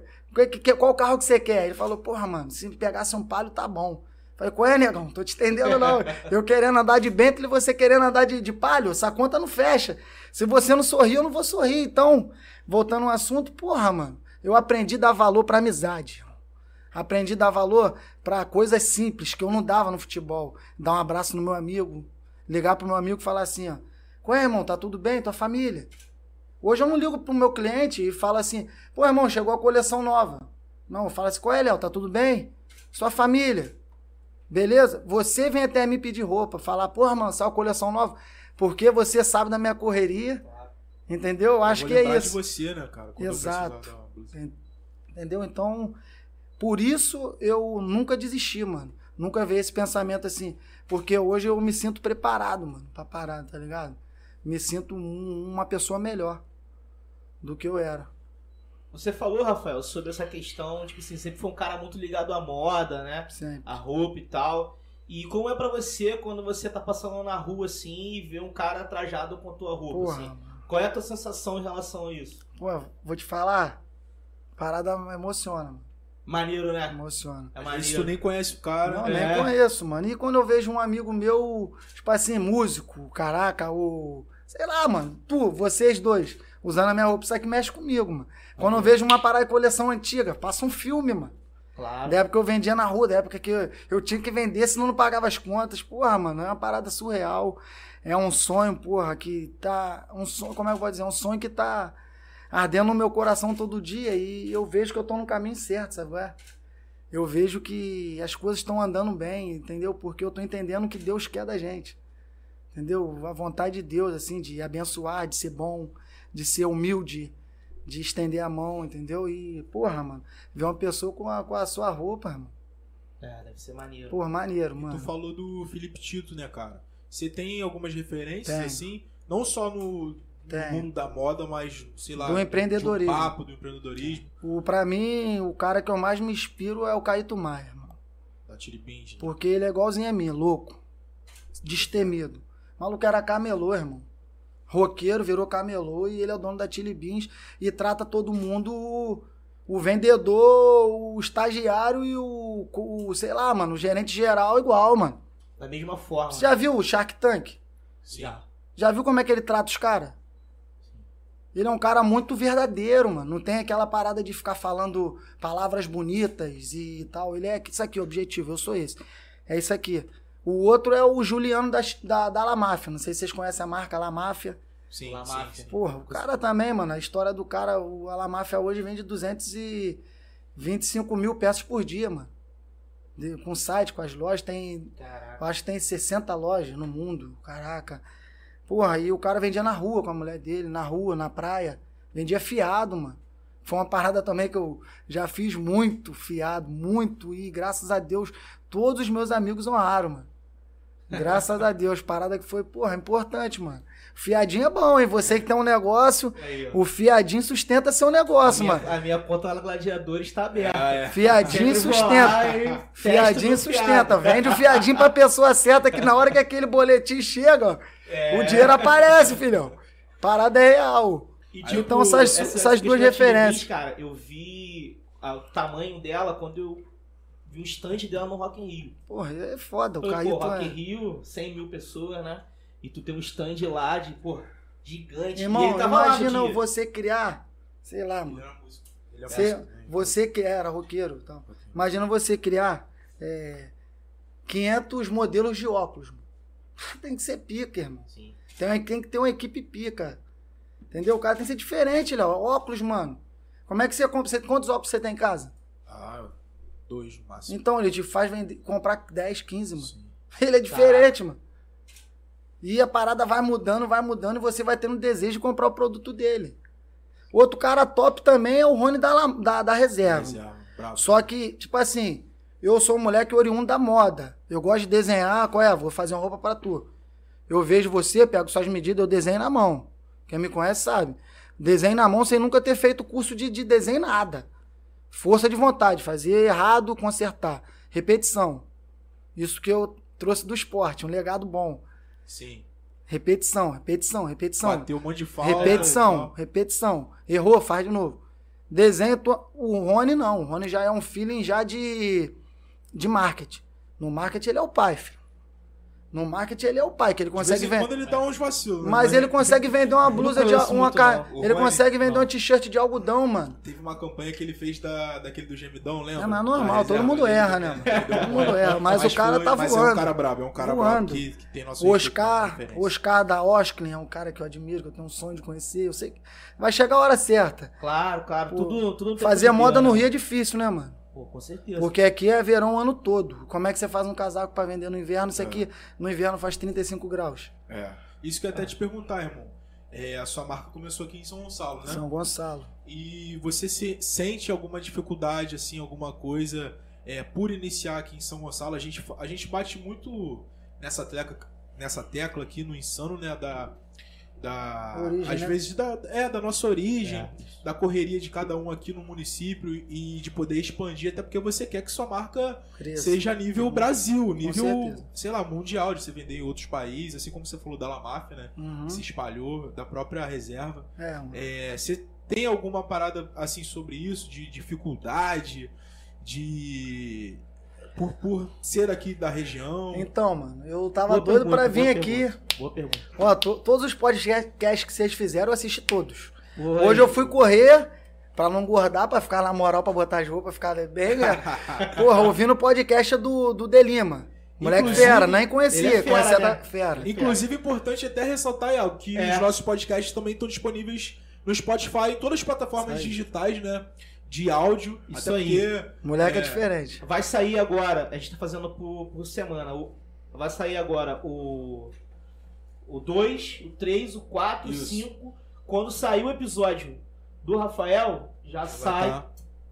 Qual carro que você quer? Ele falou, porra, mano, se pegasse um palio, tá bom. Falei, qual é, negão? Tô te entendendo, não. Eu querendo andar de Bentley você querendo andar de, de palio, essa conta não fecha. Se você não sorrir, eu não vou sorrir. Então, voltando ao assunto, porra, mano, eu aprendi a dar valor pra amizade. Aprendi a dar valor pra coisas simples que eu não dava no futebol. Dar um abraço no meu amigo, ligar pro meu amigo e falar assim, ó, qual é, irmão, tá tudo bem? Tua família? Hoje eu não ligo pro meu cliente e falo assim, pô, irmão, chegou a coleção nova. Não, eu falo assim, qual é, Léo? Tá tudo bem? Sua família. Beleza? Você vem até me pedir roupa, falar, porra, mano, saiu coleção nova. Porque você sabe da minha correria. Entendeu? Eu acho vou que é isso. de você, né, cara? Quando Exato. Entendeu? Então, por isso eu nunca desisti, mano. Nunca veio esse pensamento assim. Porque hoje eu me sinto preparado, mano, pra parar, tá ligado? Me sinto um- uma pessoa melhor do que eu era. Você falou, Rafael, sobre essa questão, tipo assim, sempre foi um cara muito ligado à moda, né? Sempre. A roupa e tal. E como é pra você quando você tá passando na rua assim e vê um cara trajado com a tua roupa, Porra, assim? mano. Qual é a tua sensação em relação a isso? Pô, vou te falar. Parada emociona, mano. Maneiro, né? Emociona. É Às vezes tu maneiro. nem conhece o cara. Não, É. nem conheço, mano. E quando eu vejo um amigo meu, tipo assim, músico, caraca, o. Sei lá, mano. Tu, vocês dois, usando a minha roupa, isso aqui mexe comigo, mano. Quando eu vejo uma parada de coleção antiga, passa um filme, mano. Claro. Da época eu vendia na rua, da época que eu, eu tinha que vender, senão não pagava as contas. Porra, mano, é uma parada surreal. É um sonho, porra, que tá. Um sonho, como é que eu vou dizer? Um sonho que tá ardendo no meu coração todo dia e eu vejo que eu tô no caminho certo, sabe? ué? Eu vejo que as coisas estão andando bem, entendeu? Porque eu tô entendendo o que Deus quer da gente. Entendeu? A vontade de Deus, assim, de abençoar, de ser bom, de ser humilde, de estender a mão, entendeu? E, porra, mano, ver uma pessoa com a, com a sua roupa, mano. É, deve ser maneiro. Porra, maneiro, Tu mano. falou do Felipe Tito, né, cara? Você tem algumas referências, Tenho. assim, não só no, no mundo da moda, mas, sei lá, Do empreendedorismo. de um papo do empreendedorismo, O, pra mim, o cara que eu mais me inspiro é o Caíto Maia, mano. da Tiripins. né? Porque ele é igualzinho a mim, louco. Destemido. O maluco era camelô, irmão. Roqueiro, virou camelô e ele é o dono da Chili Beans e trata todo mundo, o, o vendedor, o estagiário e o, o, sei lá, mano, o gerente geral igual, mano. Da mesma forma. Você já viu o Shark Tank? Sim. Já. Já viu como é que ele trata os caras? Ele é um cara muito verdadeiro, mano. Não tem aquela parada de ficar falando palavras bonitas e tal. Ele é isso aqui, o objetivo. Eu sou esse. É isso aqui. O outro é o Juliano da, da, da La Máfia. Não sei se vocês conhecem a marca La Máfia. Sim, La sim, Máfia. sim. Porra, o cara também, mano. A história do cara, o La Máfia hoje vende 225 mil peças por dia, mano. De- com site, com as lojas, tem Caraca. eu acho que tem 60 lojas no mundo. Caraca. Porra, e o cara vendia na rua com a mulher dele, na rua, na praia. Vendia fiado, mano. Foi uma parada também que eu já fiz muito fiado, muito. E graças a Deus, todos os meus amigos honraram, mano. Graças a Deus. Parada que foi, porra, importante, mano. Fiadinho é bom, hein? Você que tem um negócio, Aí, o fiadinho sustenta seu negócio, a, minha, mano. a minha conta lá no Gladiadores tá aberta. Ah, é. Fiadinho sustenta. lá Fiadinho sustenta. fiado. Vende o fiadinho pra pessoa certa, que na hora que aquele boletim chega, ó, É. o dinheiro aparece, filhão. Parada é real. E, Então, essas- essa- essas essa duas referências. Beans, cara, eu vi o tamanho dela quando eu vi o stand dela no Rock in Rio. Porra, é foda. O Falei, pô, Caíto Rock in é... Rio, 100 mil pessoas, né? E tu tem um stand lá de, pô, gigante. e Irmão, ele lá imagina dia. você criar, sei lá, Ele mano. era músico. Ele é Você, músico, né? você que era roqueiro, então. Imagina você criar é, 500 modelos de óculos. Mano. Tem que ser pica, irmão. Sim. Tem, tem que ter uma equipe pica. Entendeu? O cara tem que ser diferente, Léo. Óculos, mano. Como é que você compra? Você- Quantos óculos você tem em casa? Dois máximo. Então, ele te faz vender- comprar 10, 15, mano. Sim. Ele é diferente, mano. E a parada vai mudando, vai mudando, e você vai tendo desejo de comprar o produto dele. Outro cara top também é o Rony da, da, da reserva. Reserva, bravo. Só que, tipo assim, eu sou um moleque oriundo da moda. Eu gosto de desenhar, qual é? Vou fazer uma roupa pra tu. Eu vejo você, pego suas medidas, eu desenho na mão. Quem me conhece sabe. Desenho na mão sem nunca ter feito curso de, de desenho nada. Força de vontade, fazer errado, consertar. Repetição. Isso que eu trouxe do esporte, um legado bom. Sim. Repetição, repetição, repetição. Bateu um monte de falta. Repetição, tal. repetição. Errou, faz de novo. Desenho, o Rony não. O Rony já é um feeling já de, de marketing. No marketing ele é o pai, filho. No marketing ele é o pai, que ele consegue vender. quando ele dá uns vacilos. né? Mas ele consegue vender uma blusa de uma Ele Rony, consegue vender não. uma t-shirt de algodão, mano. Teve uma campanha que ele fez da, daquele do gemidão, lembra? É, mas normal, todo reserva mundo erra, né, Todo mundo erra, mas o cara foi- tá mas é um voando. cara brabo, é um cara Voando. brabo que, que tem nosso Oscar, Oscar da Osklin é um cara que eu admiro, que eu tenho um sonho de conhecer. Eu sei que vai chegar a hora certa. Claro, claro. Pô, tudo, tudo tem Fazer moda no ano. Rio é difícil, né, mano? Pô, com certeza. Porque aqui é verão o ano todo. Como é que você faz um casaco pra vender no inverno? Isso aqui no inverno faz 35 graus. É. Isso que eu até te perguntar, irmão. É, a sua marca começou aqui em São Gonçalo, né? São Gonçalo. E você se, sente alguma dificuldade, assim, alguma coisa é, por iniciar aqui em São Gonçalo? A gente, a gente bate muito nessa tecla, nessa tecla aqui no Insano, né? Da. Da Origem, às né? vezes da, é, da nossa origem, É. da correria de cada um aqui no município e de poder expandir, até porque você quer que sua marca Cresça. seja nível Brasil, nível, sei lá, mundial, de você vender em outros países, assim como você falou da La Máfia, né? Uhum. Que se espalhou, da própria reserva. É. É, você tem alguma parada assim sobre isso, de dificuldade, de. Por, por ser aqui da região? Então, mano, eu tava Boa doido boa vir aqui. pergunta. Boa pergunta. Ó, to- todos os podcasts que vocês fizeram, eu assisti todos. Boa Hoje aí. eu fui correr pra não engordar, pra ficar na moral, pra botar as roupas, ficar bem. né? Porra, ouvindo o podcast do, do Delima. Moleque Inclusive, fera, nem conhecia. é fera, conhecia né? da fera. Inclusive, importante até ressaltar Iago, que É. os nossos podcasts também estão disponíveis no Spotify, em todas as plataformas digitais, né? De áudio. Isso até aí. porque. Moleque é, É. diferente. Vai sair agora, a gente tá fazendo por, por semana. o- vai sair agora o o 2, o 3, o 4, o Isso. 5. Quando sair o episódio do Rafael, já sai tá.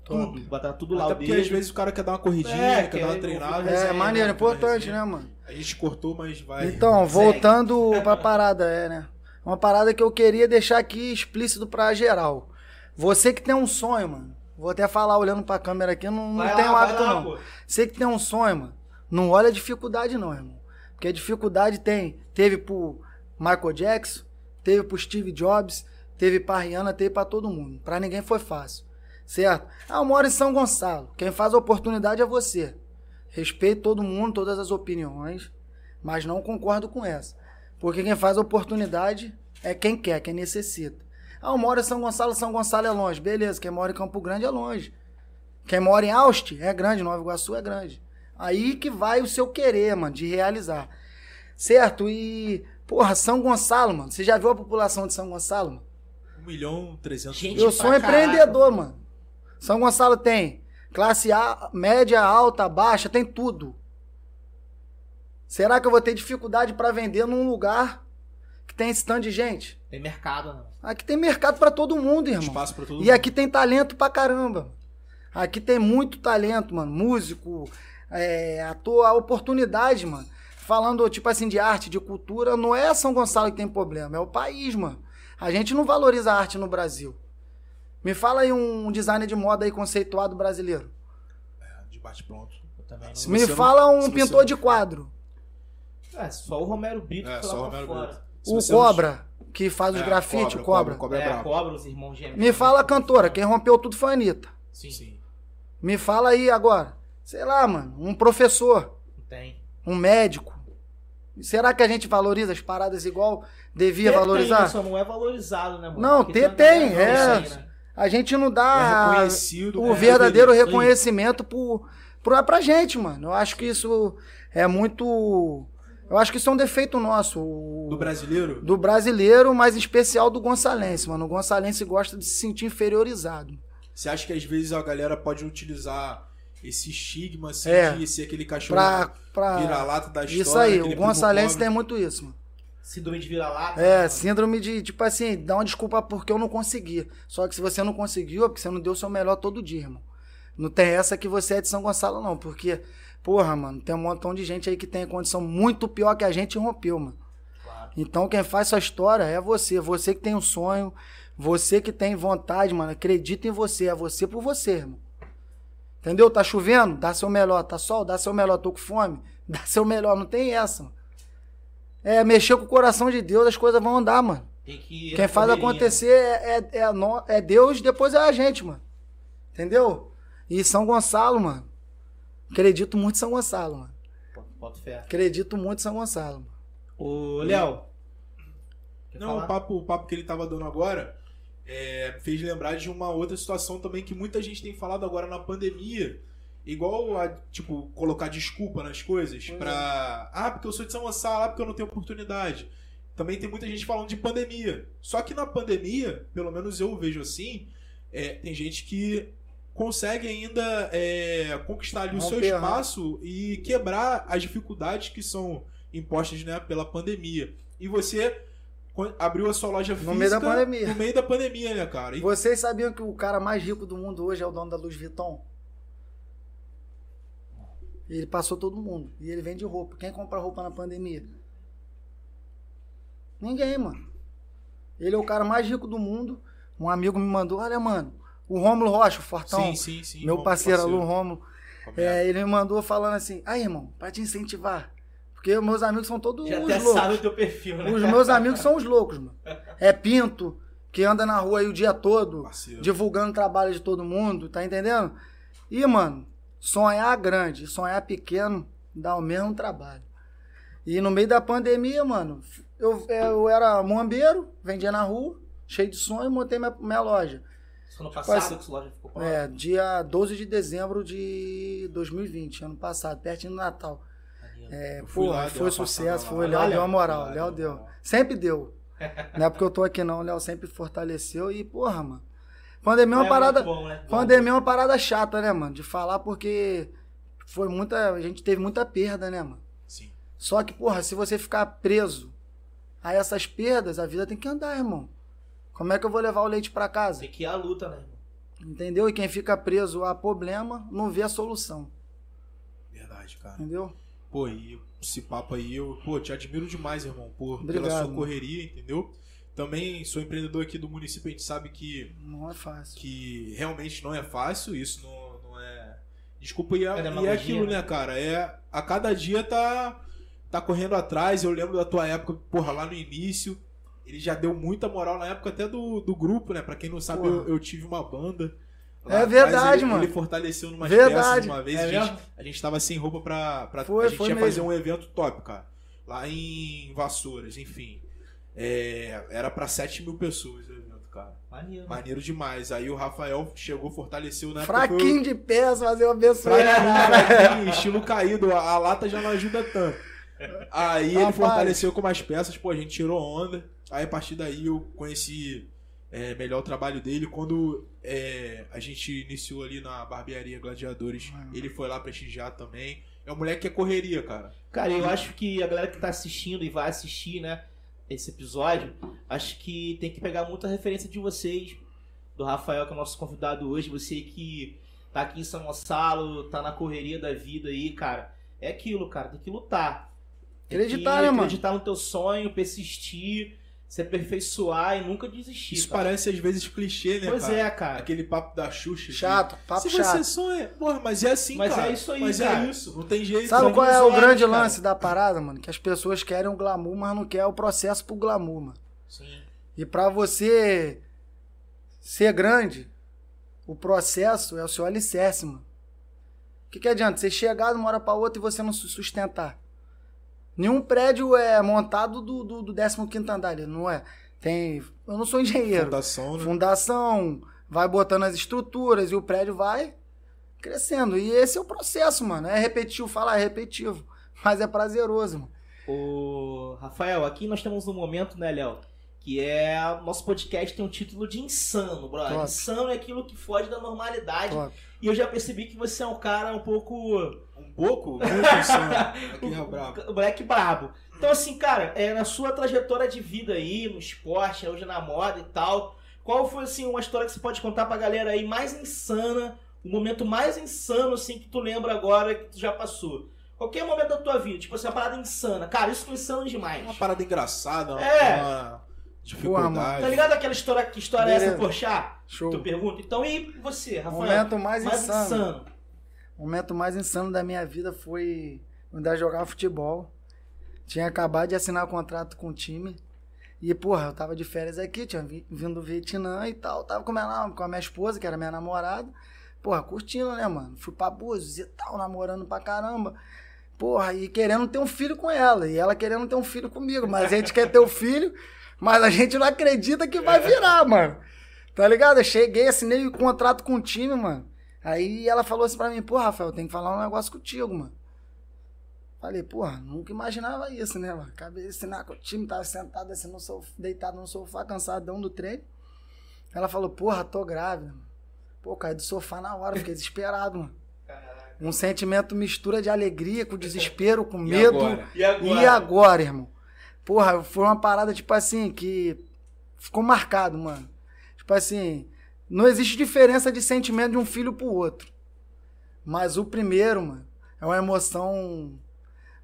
tudo. Vai estar tudo lá Até porque às vezes o cara quer dar uma corridinha, É, quer quer dar uma treinada. uma É, resenha, maneiro, né? importante, Resenha. né, mano? A gente cortou, mas vai. Então, Segue. voltando pra parada, é, né? Uma parada que eu queria deixar aqui explícito pra geral. Você que tem um sonho, mano. Vou até falar olhando pra câmera aqui, não, não tenho lá, hábito, lá, não. pô. Você que tem um sonho, mano, não olha a dificuldade, não, irmão. Porque a dificuldade tem. Teve pro Michael Jackson, teve pro Steve Jobs, teve pra Rihanna, teve pra todo mundo. Pra ninguém foi fácil. Certo? Ah, eu moro em São Gonçalo. Quem faz a oportunidade é você. Respeito todo mundo, todas as opiniões, mas não concordo com essa. Porque quem faz a oportunidade é quem quer, quem necessita. Ah, eu moro em São Gonçalo, São Gonçalo é longe. Beleza, quem mora em Campo Grande é longe. Quem mora em Austin é grande, Nova Iguaçu é grande. Aí que vai o seu querer, mano, de realizar. Certo? E, porra, São Gonçalo, mano. Você já viu a população de São Gonçalo, mano? 1 milhão 300 Gente, mil. Eu sou um empreendedor, mano. São Gonçalo tem classe A, média, alta, baixa, tem tudo. Será que eu vou ter dificuldade pra vender num lugar que tem esse tanto de gente? Tem mercado, não. Aqui tem mercado pra todo mundo, irmão. Espaço pra todo E mundo. aqui tem talento pra caramba. Aqui tem muito talento, mano. Músico, é, ator, a oportunidade, mano. Falando, tipo assim, de arte, de cultura, não é São Gonçalo que tem problema, é o país, mano. A gente não valoriza a arte no Brasil. Me fala aí um designer de moda aí conceituado brasileiro. De bate pronto. Eu também não. Se Me fala um pintor não- de quadro. É, só o Romero Brito É, só o Romero fora. Brito. Se O você não- Cobra, que faz os É, grafites, o Cobra. Cobra é é, brabo. Cobra, os irmãos gêmeos. Me fala a cantora, quem rompeu tudo foi a Anitta. Sim, Sim. Me fala aí agora. Sei lá, mano, um professor. tem. um médico. Será que a gente valoriza as paradas igual devia Ter valorizar? Tem, só não é valorizado, né, mano? Não, ter tem, é. isso aí, né? A gente não É dá reconhecido. o como verdadeiro reconhecimento por, pra, pra gente, mano. Eu acho que isso é muito. Eu acho que isso é um defeito nosso. o- Do brasileiro? do brasileiro, mas em especial do Gonçalense, mano. O Gonçalense gosta de se sentir inferiorizado. Você acha que às vezes a galera pode utilizar esse estigma, assim, É. de ser aquele cachorro Pra, pra... vira-lata da história? Isso aí, o Gonçalense tem muito isso, mano. Síndrome de vira-lata. É, né, síndrome de, tipo assim, dá uma desculpa porque eu não consegui. Só que se você não conseguiu, é porque você não deu o seu melhor todo dia, irmão. Não tem essa que você é de São Gonçalo, não. Porque, porra, mano, tem um montão de gente aí que tem condição muito pior que a gente e rompeu, mano. Claro. Então quem faz sua história é você. Você que tem um sonho, você que tem vontade, mano. Acredita em você. É você por você, irmão. Entendeu? Tá chovendo? Dá seu melhor. Tá sol? Dá seu melhor. Tô com fome? Dá seu melhor. Não tem essa, mano. É, mexer com o coração de Deus, as coisas vão andar, mano. Tem que ir Quem faz correria, acontecer é, é, é, é Deus, depois é a gente, mano. Entendeu? E São Gonçalo, mano. Acredito muito em São Gonçalo, mano. Bota fé. Acredito muito em São Gonçalo. mano. Ô, Léo. Não, o papo, o papo que ele tava dando agora é, fez lembrar de uma outra situação também que muita gente tem falado agora na pandemia. Igual a, tipo, colocar desculpa nas coisas Pois pra. Ah, porque eu sou de São Gonçalo, ah, porque eu não tenho oportunidade. Também tem muita gente falando de pandemia. Só que na pandemia, pelo menos eu vejo assim, é, tem gente que consegue ainda é, conquistar ali o seu espaço e quebrar as dificuldades que são impostas né, pela pandemia. E você abriu a sua loja física No meio da pandemia. no meio da pandemia, né, cara? E Vocês sabiam que o cara mais rico do mundo hoje é o dono da Louis Vuitton? Ele passou todo mundo. E ele vende roupa. Quem compra roupa na pandemia? Ninguém, mano. Ele é o cara mais rico do mundo. Um amigo me mandou, olha, mano, o Rômulo Rocha, o Fortão, sim, sim, sim. meu bom, parceiro, Alô Rômulo, é, ele me mandou falando assim, aí, irmão, pra te incentivar. Porque meus amigos são todos Já os até loucos. sabe o teu perfil, né? Os meus amigos são os loucos, mano. É Pinto, que anda na rua aí o dia todo, Parceiro. divulgando o trabalho de todo mundo, tá entendendo? E, mano, sonhar grande, sonhar pequeno, dá o mesmo trabalho. E no meio da pandemia, mano, eu, eu era mombeiro, vendia na rua, cheio de sonho, montei minha, minha loja. Ano passado Quase- que essa loja ficou parada. É, dia 12 de dezembro de 2020, ano passado, pertinho do Natal. É, Eu fui pô, lá, foi sucesso, foi. Léo deu uma moral, Léo deu. Sempre deu. Não é porque eu tô aqui não, o Léo sempre fortaleceu e, porra, mano. Pandemia é uma É parada. bom, né? Pandemia é uma parada chata, né, mano? De falar porque foi muita. A gente teve muita perda, né, mano? Sim. Só que, porra, se você ficar preso a essas perdas, a vida tem que andar, irmão. Como é que eu vou levar o leite pra casa? Tem que ir à luta, né, irmão? Entendeu? E quem fica preso a problema não vê a solução. Verdade, cara. Entendeu? Pô, e esse papo aí, eu pô, te admiro demais, irmão, por, pela Obrigado, sua mano. correria, entendeu? Também sou empreendedor aqui do município, a gente sabe que, Não é fácil. que realmente não é fácil, isso não, não é. Desculpa, e é, É e é aquilo, né? né, cara? É, a cada dia tá, tá correndo atrás. Eu lembro da tua época, porra, lá no início. Ele já deu muita moral na época até do, do grupo, né? Pra quem não sabe, eu, eu tive uma banda. É atrás, verdade, ele, mano. Ele fortaleceu numa Verdade. uma vez. É a, gente, mesmo? a gente tava sem roupa pra. pra Foi, a gente foi ia fazer mesmo. um evento top, cara. Lá em Vassouras, enfim. É, era pra 7 mil pessoas o evento, cara. Maneiro. Maneiro demais. Aí o Rafael chegou, fortaleceu na Fraquinho de peça, fazer uma pessoa. Fraquinho, estilo caído. A, a lata já não ajuda tanto. Aí ele Rapaz. fortaleceu com umas peças, pô, a gente tirou onda. Aí a partir daí eu conheci é, melhor o trabalho dele. Quando é, a gente iniciou ali na barbearia Gladiadores, ele foi lá prestigiar também. É um moleque que é correria, cara. Cara, eu acho que a galera que tá assistindo e vai assistir, né, esse episódio, acho que tem que pegar muita referência de vocês, do Rafael, que é o nosso convidado hoje, você que tá aqui em São Gonçalo, tá na correria da vida aí, cara. É aquilo, cara, tem que lutar. Tem Acreditar, que né, mano? Acreditar no teu sonho, persistir, se aperfeiçoar e nunca desistir. Isso cara. parece às vezes clichê, né, Pois cara? é, cara. Aquele papo da Xuxa. que- Chato, papo Se chato. você sonha, porra, mas é assim, Mas cara. é isso aí, Mas cara. é isso, não tem jeito. Sabe qual é o horas, grande cara. lance da parada, mano? Que as pessoas querem o glamour, mas não querem o processo pro glamour, mano. Sim. E pra você ser grande, o processo é o seu alicerce, mano. O que, que adianta? Você chegar de uma hora pra outra e você não se sustentar. Nenhum prédio é montado do, do, do 15 andar, ele não é. Tem. Eu não sou engenheiro. Fundação, né? Fundação, vai botando as estruturas e o prédio vai crescendo. E esse é o processo, mano. É repetitivo falar, é repetitivo. Mas é prazeroso, mano. Ô, Rafael, aqui nós temos um momento, né, Léo? Que é. Nosso podcast tem um título de insano, brother. Top. Insano é aquilo que foge da normalidade. Top. E eu já percebi que você é um cara um pouco. Pouco? Muito é brabo. O moleque brabo. Então, assim, cara, é, na sua trajetória de vida aí, no esporte, hoje na moda e tal, qual foi, assim, uma história que você pode contar pra galera aí mais insana, o momento mais insano, assim, que tu lembra agora que tu já passou? Qualquer momento da tua vida, tipo assim, uma parada insana. Cara, isso foi insano demais. Uma parada engraçada, uma, É. uma dificuldade. Tá ligado aquela história, que história é essa. Porchat? Show. Tu pergunta. Então, e você, Rafael? Momento mais, mais insano. insano. O momento mais insano da minha vida foi eu jogava futebol. Tinha acabado de assinar contrato com o time. E, porra, eu tava de férias aqui, tinha vi- vindo do Vietnã e tal. Tava com a, minha, com a minha esposa, que era minha namorada. Porra, curtindo, né, mano? Fui pra Búzios e tal, namorando pra caramba. Porra, e querendo ter um filho com ela. E ela querendo ter um filho comigo. Mas a gente quer ter o filho, mas a gente não acredita que vai virar, mano. Tá ligado? Eu cheguei, assinei o contrato com o time, mano. Aí ela falou assim pra mim, pô, Rafael, tem que falar um negócio contigo, mano. Falei, porra, nunca imaginava isso, né, mano? Acabei de assinar com o time, tava sentado assim no sofá, deitado no sofá, cansadão do treino. Ela falou, porra, tô grávida. mano. Pô, caí do sofá na hora, fiquei desesperado, mano. Um sentimento mistura de alegria com desespero, com E medo. agora? E agora? E agora, irmão? Porra, foi uma parada, tipo assim, que ficou marcado, mano. Tipo assim, não existe diferença de sentimento de um filho pro outro. Mas o primeiro, mano, é uma emoção.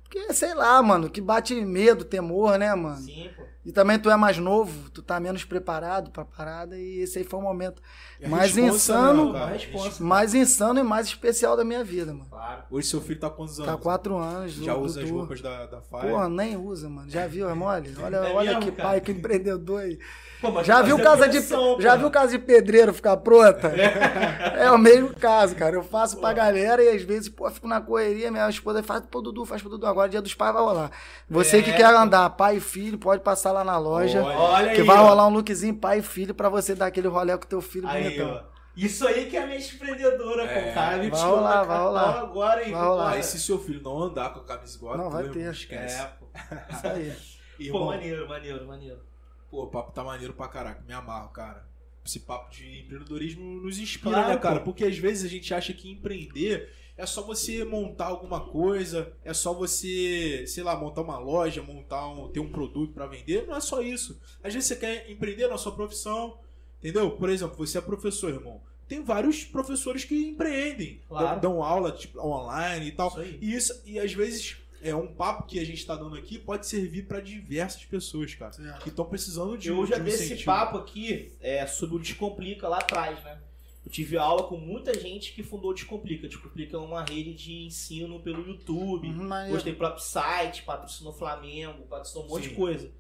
Porque, sei lá, mano, que bate medo, temor, né, mano? Sim, pô. E também tu é mais novo, tu tá menos preparado pra parada, e esse aí foi o momento mais insano, né? Uma responsa. mais insano e mais especial da minha vida, mano. Claro. Hoje seu filho tá quantos anos? Tá quatro anos. Já o usa as Dudu. roupas da, da Fire? Porra, nem usa, mano. Já viu, é mole? Olha, É olha mesmo, que cara? pai, que empreendedor aí. Pô, Já viu casa de já pô. viu casa de pedreiro ficar pronta? É o mesmo caso, cara. Eu faço pra galera e às vezes, pô, fico na correria, minha esposa faz, pô, Dudu, faz pro Dudu. Agora dia dos pais vai rolar. Você É, que quer pô. andar pai e filho, pode passar lá na loja. Olha. Olha que aí, vai ó. rolar um lookzinho pai e filho pra você dar aquele rolê com teu filho Aí, bonitão. ó. Isso aí que é a minha empreendedora, pô. É. O cara me Vai rolar, vai rolar. agora, hein? Vai rolar. Aí se seu filho não andar com a camisa igual Não, vai ter. esquece. É, pô. Isso aí. Pô, Irmão, maneiro, maneiro, maneiro. Pô, o papo tá maneiro pra caraca, me amarro, cara. Esse papo de empreendedorismo nos inspira, Claro, né, cara? pô. Porque às vezes a gente acha que empreender é só você montar alguma coisa, é só você, sei lá, montar uma loja, montar um, ter um produto pra vender. Não é só isso. Às vezes você quer empreender na sua profissão, entendeu? Por exemplo, você é professor, irmão. Tem vários professores que empreendem, Claro. dão, dão aula tipo, online e tal. Isso. E isso, e às vezes é um papo que a gente tá dando aqui pode servir pra diversas pessoas, cara, que estão precisando de, Eu já de um dei esse papo aqui é, sobre o Descomplica lá atrás, né? Eu tive aula com muita gente que fundou o Descomplica. Descomplica é uma rede de ensino pelo YouTube. Uhum, mas- Hoje tem próprio site, patrocinou Flamengo, patrocinou um monte Sim. de coisa.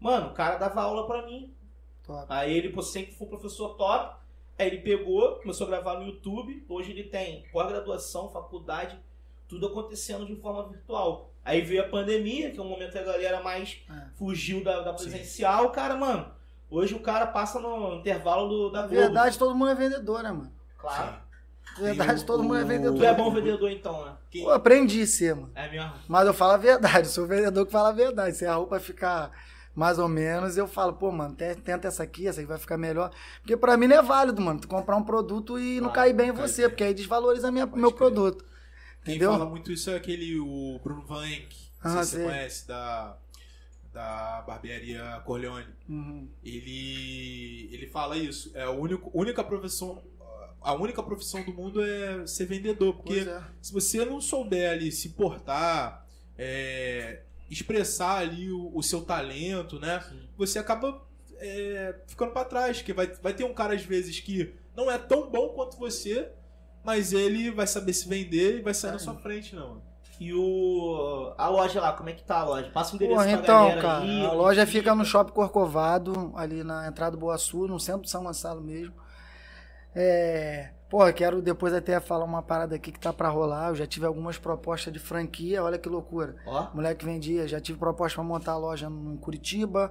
Mano, o cara dava aula pra mim. Top. Aí ele, pô, sempre foi um professor top. Aí ele pegou, começou a gravar no YouTube. Hoje ele tem pós-graduação, faculdade, tudo acontecendo de forma virtual. Aí veio a pandemia, que é um momento que a galera mais É. fugiu da, da presencial. Cara, mano, hoje o cara passa no intervalo do, da Na Globo. verdade, todo mundo é vendedor, né, mano? Claro. Na verdade, todo mundo é vendedor. Tu é bom vendedor então, né? Quem- Pô, aprendi a ser, mano. É mesmo? Mas eu falo a verdade, eu sou o vendedor que fala a verdade. Se a roupa ficar mais ou menos, eu falo, pô, mano, te- tenta essa aqui, essa aqui vai ficar melhor. Porque pra mim não é válido, mano, tu comprar um produto e não Claro, cair bem em não você, bem. porque aí desvaloriza minha, Pode meu crer. produto. Quem Entendeu? fala muito isso é aquele, o Bruno Van Enck, não sei Ah, se você sei. conhece, da, da barbearia Corleone. Uhum. Ele, ele fala isso, é a única, única profissão, a única profissão do mundo é ser vendedor, porque é. se você não souber ali se portar, é, expressar ali o, o seu talento, né? Sim. Você acaba é, ficando pra trás, porque vai, vai ter um cara às vezes que não é tão bom quanto você, mas ele vai saber se vender e vai sair na sua frente, não. E o. A loja lá, como é que tá a loja? Passa o endereço Porra, então, galera cara, aí. a loja fica no Shopping Corcovado, ali na entrada do Boa Sul, no centro de São Gonçalo mesmo. É, porra, quero depois até falar uma parada aqui que tá pra rolar. Eu já tive algumas propostas de franquia, olha que loucura. Ó. Moleque vendia, já tive proposta pra montar a loja em Curitiba,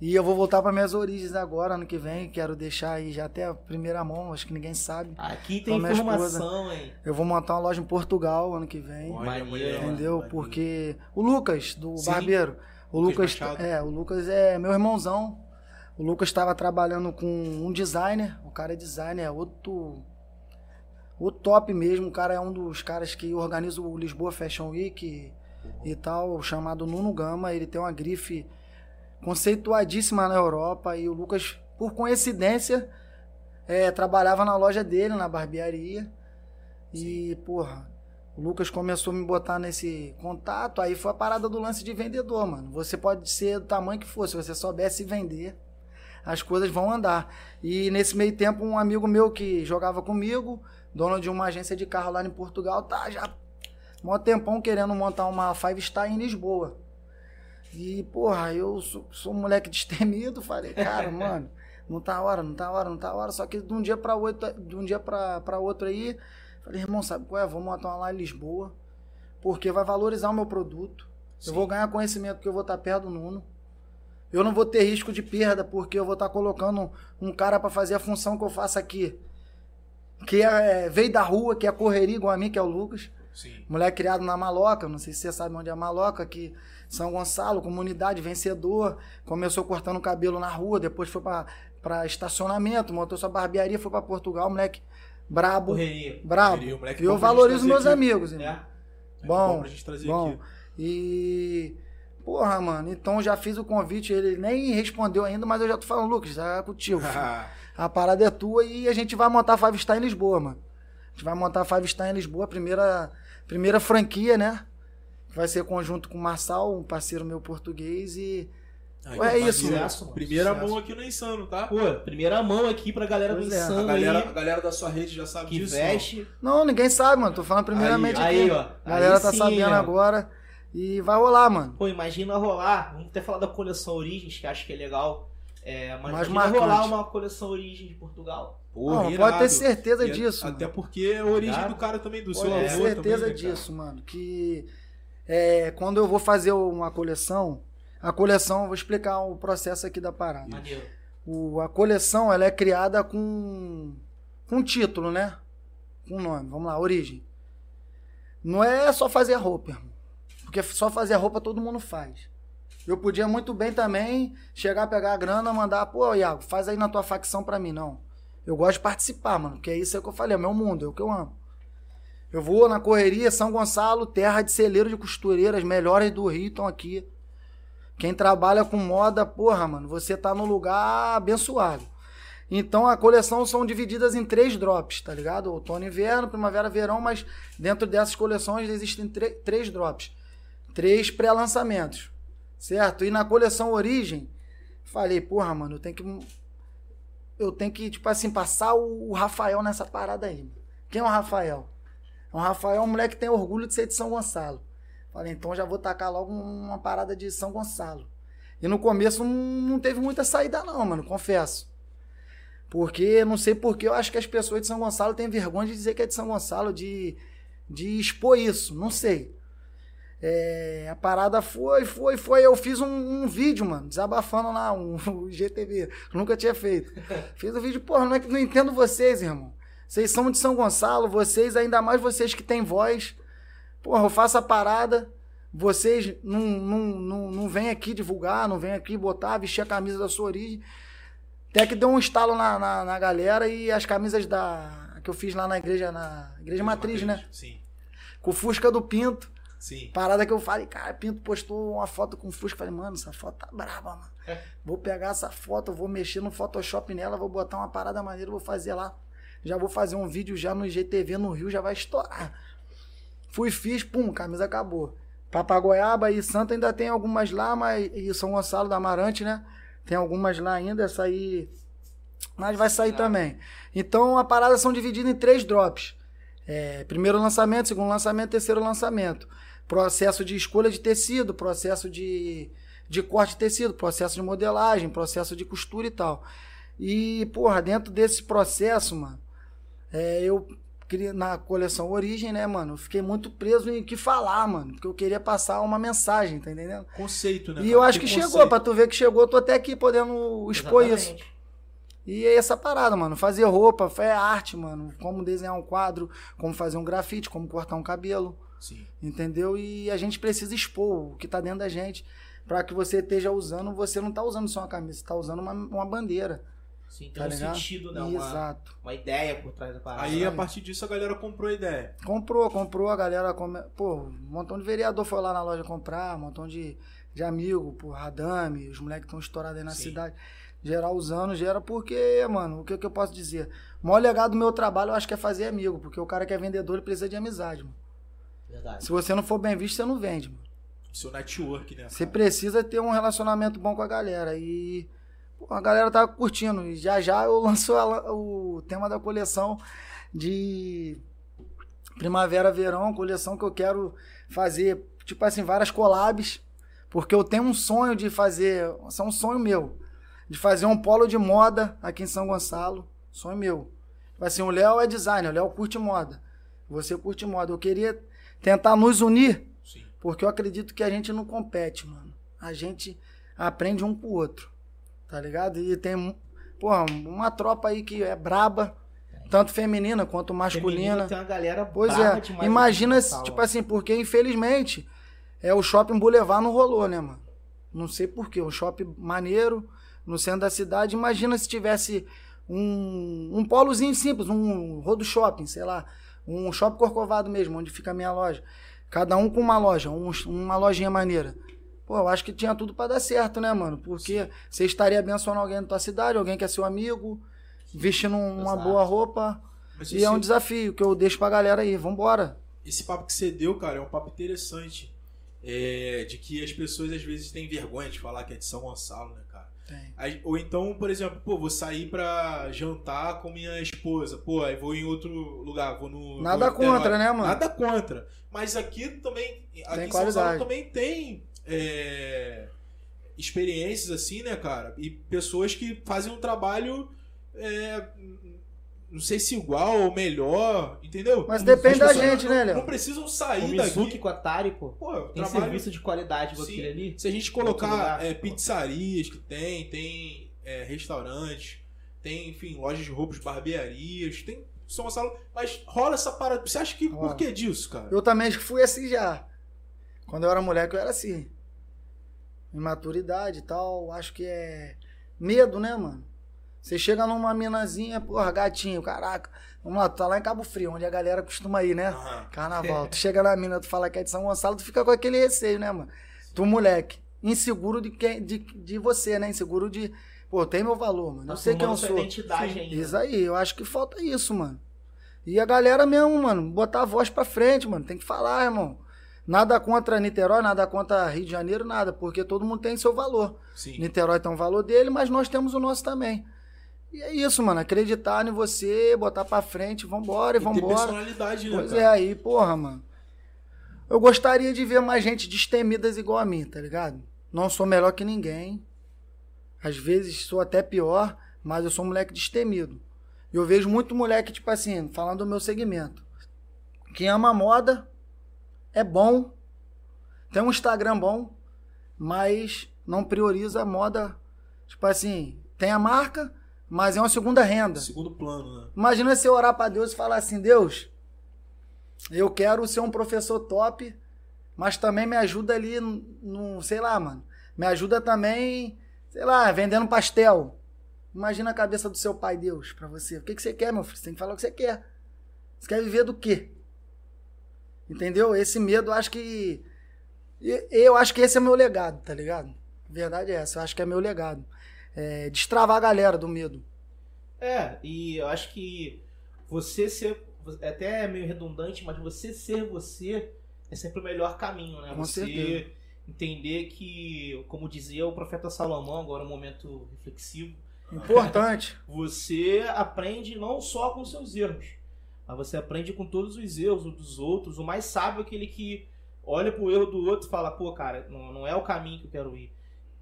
E eu vou voltar para minhas origens agora, ano que vem. Quero deixar aí já até a primeira mão, acho que ninguém sabe. Aqui tem informação, hein? Eu vou montar uma loja em Portugal ano que vem. Olha, Entendeu? maneiro. Porque o Lucas, do Sim. Barbeiro, o Lucas é, o Lucas é meu irmãozão. O Lucas estava trabalhando com um designer, o cara é designer, é outro o top mesmo, o cara é um dos caras que organiza o Lisboa Fashion Week e tal, chamado Nuno Gama, ele tem uma grife conceituadíssima na Europa e o Lucas, por coincidência, é, trabalhava na loja dele, na barbearia. E, porra, o Lucas começou a me botar nesse contato, aí foi a parada do lance de vendedor, mano. Você pode ser do tamanho que for, se você soubesse vender, as coisas vão andar. E nesse meio tempo, um amigo meu que jogava comigo, dono de uma agência de carro lá em Portugal, tá já mó tempão querendo montar uma Five Star em Lisboa. E, porra, eu sou, sou um moleque destemido, falei, cara, mano, não tá a hora, não tá a hora, não tá a hora. Só que de um dia pra outro, de um dia pra, pra outro aí, falei, irmão, sabe qual é? Vou montar uma lá em Lisboa, porque vai valorizar o meu produto. Sim. Eu vou ganhar conhecimento porque eu vou estar perto do Nuno. Eu não vou ter risco de perda porque eu vou estar colocando um cara pra fazer a função que eu faço aqui. Que é, veio da rua, que é correria igual a mim, que é o Lucas. Sim. Moleque criado na Maloca, não sei se você sabe onde é a Maloca, aqui São Gonçalo, comunidade, vencedor. Começou cortando cabelo na rua, depois foi pra, pra estacionamento, montou sua barbearia, foi pra Portugal, moleque brabo. Correria. Brabo. Correria, E eu valorizo meus aqui. amigos, irmão. É. É Bom, bom aqui. E. Porra, mano, então já fiz o convite, ele nem respondeu ainda, mas eu já tô falando, Lucas, já é contigo. A parada é tua e a gente vai montar a Five Star em Lisboa, mano. A gente vai montar a Five Star em Lisboa, a primeira, primeira franquia, né? Vai ser conjunto com o Marçal, um parceiro meu português e. Aí, Ué, é isso, sucesso, mano, Primeira sucesso. mão aqui no Insano, tá? Pô, primeira mão aqui pra galera do Pois é. A Insano galera, a aí, galera da sua rede já sabe que disso. veste. Não, ninguém sabe, mano. Tô falando primeiramente Aí, aqui. ó. A galera Aí tá sim, sabendo agora. E vai rolar, mano. Pô, imagina rolar. Vamos até falar da coleção Origens, que acho que é legal. É, mas Mais imagina marcante. rolar uma coleção Origens de Portugal. Porra, Não, pode ter certeza E a- disso. Até mano. porque é a origem Irado. do cara também, do Pode seu ter avô certeza também, né, disso, mano. Que é, quando eu vou fazer uma coleção, a coleção, eu vou explicar o processo aqui da parada. Maneiro. O- a coleção ela é criada com com título, né? Com nome. Vamos lá, origem. Não é só fazer roupa, irmão. Porque só fazer roupa todo mundo faz. Eu podia muito bem também chegar, pegar a grana, mandar, pô, Iago, faz aí na tua facção pra mim, não. Eu gosto de participar, mano, porque é isso que eu falei, é o meu mundo, é o que eu amo. Eu vou na correria, São Gonçalo, terra de celeiro de costureiras, melhores do Rio estão aqui. Quem trabalha com moda, porra, mano, você tá no lugar abençoado. Então a coleção são divididas em três drops, tá ligado? Outono, inverno, primavera, verão, mas dentro dessas coleções existem três drops. Três pré-lançamentos, certo? E na coleção Origem, falei, porra, mano, eu tenho que. Eu tenho que, tipo assim, passar o Rafael nessa parada aí. Quem é o Rafael? O Rafael é um moleque que tem orgulho de ser de São Gonçalo. Falei, então já vou tacar logo uma parada de São Gonçalo. E no começo não, teve muita saída, não, mano, confesso. Porque, não sei porquê, eu acho que as pessoas de São Gonçalo têm vergonha de dizer que é de São Gonçalo, de, de expor isso, não sei. É, a parada foi, foi, foi. Eu fiz um, um vídeo, mano, desabafando lá, um, um GTV. Nunca tinha feito. Fiz o vídeo, porra, não, é que não entendo vocês, irmão. Vocês são de São Gonçalo, vocês, ainda mais vocês que têm voz. Porra, eu faço a parada. Vocês não, não, não, não vêm aqui divulgar, não vêm aqui botar, vestir a camisa da sua origem. Até que deu um estalo na, na, na galera e as camisas da que eu fiz lá na igreja, na igreja matriz, né? Sim, Com o Fusca do Pinto. Sim. Parada que eu falei, cara, Pinto postou uma foto com o Fusca. Falei, mano, essa foto tá braba, mano. É. Vou pegar essa foto, vou mexer no Photoshop nela, vou botar uma parada maneira, vou fazer lá. Já vou fazer um vídeo já no IGTV no Rio, já vai estourar. Fui, fiz, pum, camisa acabou. Papagoiaba e Santa ainda tem algumas lá, mas. E São Gonçalo da Amarante, né? Tem algumas lá ainda, essa aí. Mas vai sair também. Então a parada são divididas em três drops. É, primeiro lançamento, segundo lançamento, terceiro lançamento. Processo de escolha de tecido, processo de, de corte de tecido, processo de modelagem, processo de costura e tal. E, porra, dentro desse processo, mano, é, eu na coleção Origem, né, mano? Eu fiquei muito preso em o que falar, mano. Porque eu queria passar uma mensagem, tá entendendo? Conceito, né? E eu acho que Tem chegou, pra tu ver que chegou, eu tô até aqui podendo expor isso. Exatamente. E é essa parada, mano. Fazer roupa, é arte, mano. Como desenhar um quadro, como fazer um grafite, como cortar um cabelo. Sim. Entendeu? E a gente precisa expor o que tá dentro da gente. Pra que você esteja usando, você não tá usando só uma camisa, você tá usando uma, uma bandeira. Sim, tem Tá um ligado? sentido, né? Uma, Exato. uma ideia por trás da parada. Aí, a partir disso, a galera comprou a ideia. Comprou, comprou, a galera. Come... Pô, um montão de vereador foi lá na loja comprar, um montão de, de amigo, pô, Radame, os moleques estão estourados aí na Sim. cidade. Geral usando, gera porque, mano, o que, que eu posso dizer? O maior legado do meu trabalho eu acho que é fazer amigo, porque o cara que é vendedor ele precisa de amizade, mano. Verdade. Se você não for bem visto, você não vende, mano. Seu network, né? Você precisa ter um relacionamento bom com a galera. E pô, a galera tá curtindo. E já já eu lanço a- o tema da coleção de primavera, verão, coleção que eu quero fazer, tipo assim, várias collabs. Porque eu tenho um sonho de fazer. Isso é um sonho meu. De fazer um polo de moda aqui em São Gonçalo. Sonho meu. Tipo assim, o Léo é designer, o Léo curte moda. Você curte moda. Eu queria tentar nos unir Sim. porque eu acredito que a gente não compete, mano. A gente aprende um com o outro. Tá ligado? E tem, porra, uma tropa aí que é braba, tanto feminina quanto masculina. Feminino Tem uma galera Pois é. Imagina, se, tipo assim, porque infelizmente é o shopping Boulevard não rolou, né, mano? Não sei porquê. Um shopping maneiro no centro da cidade. Imagina se tivesse um, um polozinho simples, um rodo shopping, sei lá. Um shopping corcovado mesmo, onde fica a minha loja. Cada um com uma loja, um- uma lojinha maneira. Pô, eu acho que tinha tudo pra dar certo, né, mano? Porque você estaria abençoando alguém na tua cidade, alguém que é seu amigo, vestindo uma Exato. boa roupa. Mas E é um desafio que eu deixo pra galera aí. Vambora. esse papo que você deu, cara, é um papo interessante. É, de que as pessoas às vezes têm vergonha de falar que é de São Gonçalo, né. Aí- Ou então, por exemplo, pô, vou sair pra jantar com minha esposa. Pô, aí vou em outro lugar, vou no. Nada no contra, né, mano? Nada contra. Mas aqui também. Aqui Tem em São Gonçalo qualidade. também tem. é, experiências assim, né, cara? E pessoas que fazem um trabalho. é, não sei se igual ou melhor, entendeu? Mas As depende da pessoas gente, não- né, Léo? Não precisam O sair Mizuki daqui. com a Atari, pô. Pô, Tem trabalho- serviço de qualidade com aquele ali. se a gente colocar lugar, é, pizzarias que tem, tem é, restaurantes, tem, enfim, lojas de roupas, barbearias, tem São Gonçalo, mas rola essa parada. Você acha que Rola. por que disso, cara? Eu também fui assim já. Quando eu era moleque, eu era assim. Imaturidade e tal. Acho que é medo, né, mano? Você chega numa minazinha, porra, gatinho, caraca. Vamos lá, tu tá lá em Cabo Frio, onde a galera costuma ir, né? Aham. Carnaval. Tu chega na mina, tu fala que é de São Gonçalo, tu fica com aquele receio, né, mano? Tu, moleque, inseguro de, quem, de, de você, né? Inseguro de. Pô, tem meu valor, mano. Tá Eu sei quem eu sou. identidade ainda. Isso aí, eu acho que falta isso, mano. E a galera mesmo, mano, botar a voz pra frente, mano. Tem que falar, irmão. Nada contra Niterói, nada contra Rio de Janeiro, nada, porque todo mundo tem seu valor. Sim. Niterói tem um valor dele, mas nós temos o nosso também. E é isso, mano. Acreditar em você, botar pra frente, vambora e E ter vambora. personalidade, né, Pois cara? é, aí, porra, mano. Eu gostaria de ver mais gente destemidas igual a mim, tá ligado? Não sou melhor que ninguém. Às vezes sou até pior, mas eu sou um moleque destemido. E eu vejo muito moleque, tipo assim, falando do meu segmento. Quem ama moda é bom, tem um Instagram bom, mas não prioriza a moda. Tipo assim, tem a marca, mas é uma segunda renda. Segundo plano, né? Imagina você orar pra Deus e falar assim: Deus, eu quero ser um professor top, mas também me ajuda ali no, sei lá, mano. Me ajuda também, sei lá, vendendo pastel. Imagina a cabeça do seu pai, Deus, pra você. O que, que você quer, meu filho? Você tem que falar o que você quer. Você quer viver do quê? Entendeu? Esse medo, eu acho que. Eu acho que esse é meu legado, tá ligado? A verdade é essa, eu acho que é meu legado. É destravar a galera do medo. É, e eu acho que você ser. É até meio redundante, mas você ser você é sempre o melhor caminho, né? Com você certeza. entender que, como dizia o profeta Salomão, agora um momento reflexivo, Importante. você aprende não só com seus erros, mas você aprende com todos os erros dos outros. O mais sábio é aquele que olha pro erro do outro e fala, pô, cara, não, não é o caminho que eu quero ir.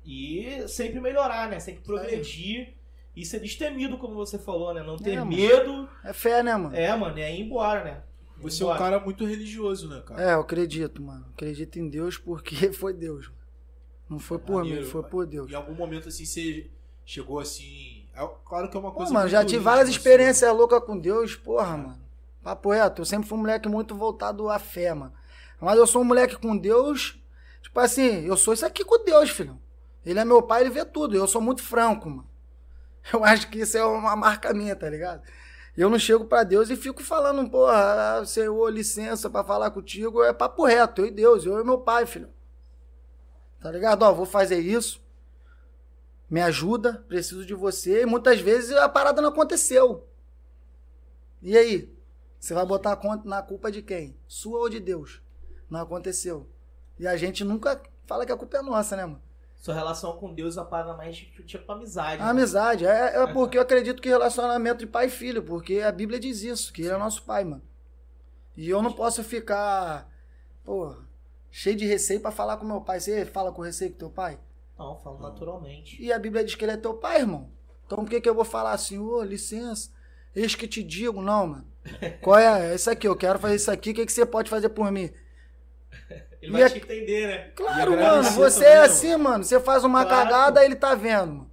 E sempre melhorar, né? Sempre progredir e ser destemido, como você falou, né? Não ter É, mano. medo. É fé, né, mano? É, mano, é ir embora, né? Você é um cara muito religioso, né, cara? É, eu acredito, mano. Acredito em Deus porque foi Deus. mano. Não foi por Maneiro, mim, foi pai. por Deus. Em algum momento, assim, você chegou assim. é- Claro que é uma Pô, coisa. mano, muito já tive várias sua. experiências loucas com Deus, porra, mano. Papo reto, eu sempre fui um moleque muito voltado à fé, mano. Mas eu sou um moleque com Deus, tipo assim, eu sou isso aqui com Deus, filho. Ele é meu pai, ele vê tudo. Eu sou muito franco, mano. Eu acho que isso é uma marca minha, tá ligado? Eu não chego pra Deus e fico falando, porra, ah, Senhor, licença pra falar contigo. É papo reto, eu e Deus, eu e meu pai, filho. Tá ligado? Ó, vou fazer isso. Me ajuda, preciso de você. E muitas vezes a parada não aconteceu. E aí? Você vai botar na culpa de quem? Sua ou de Deus? Não aconteceu. E a gente nunca fala que a culpa é nossa, né, mano? Sua relação com Deus é parada mais tipo, amizade. A né? amizade. É, é porque eu acredito que relacionamento de pai e filho, porque a Bíblia diz isso, que ele é nosso pai, mano. E eu não posso ficar, pô, cheio de receio pra falar com meu pai. Você fala com receio com teu pai? Não, falo naturalmente. E a Bíblia diz que ele é teu pai, irmão. Então por que, que eu vou falar assim, ô, licença, eis que te digo, não, mano. Qual é? É isso aqui, eu quero fazer isso aqui, o que, que você pode fazer por mim? Ele E vai a- te entender, né? Claro, E mano, você é assim, mano. Você faz uma Claro. cagada, ele tá vendo.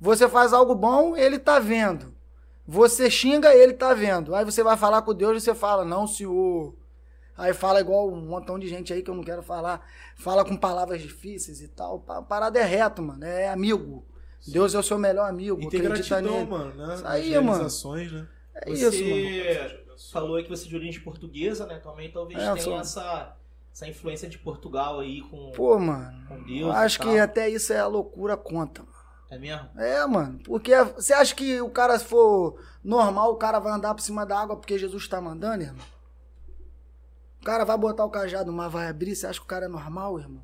Você faz algo bom, ele tá vendo. Você xinga, ele tá vendo. Aí você vai falar com Deus e você fala, não, senhor. Aí fala igual um montão de gente aí que eu não quero falar. Fala com palavras difíceis e tal. A parada é reto, mano. É amigo. Deus é o seu melhor amigo. E ter acredita gratidão, nele. mano, né? Isso aí, mano. né? É Você isso, mano. falou aí que você é de origem portuguesa, né? Também talvez É, tenha sou. essa, essa influência de Portugal aí com, Pô, mano. com Eu Deus. acho que até isso é a loucura conta, mano. É mesmo? É, mano. Porque você acha que o cara, se for normal, o cara vai andar por cima da água porque Jesus tá mandando, irmão? O cara vai botar o cajado no mar, vai abrir, você acha que o cara é normal, irmão?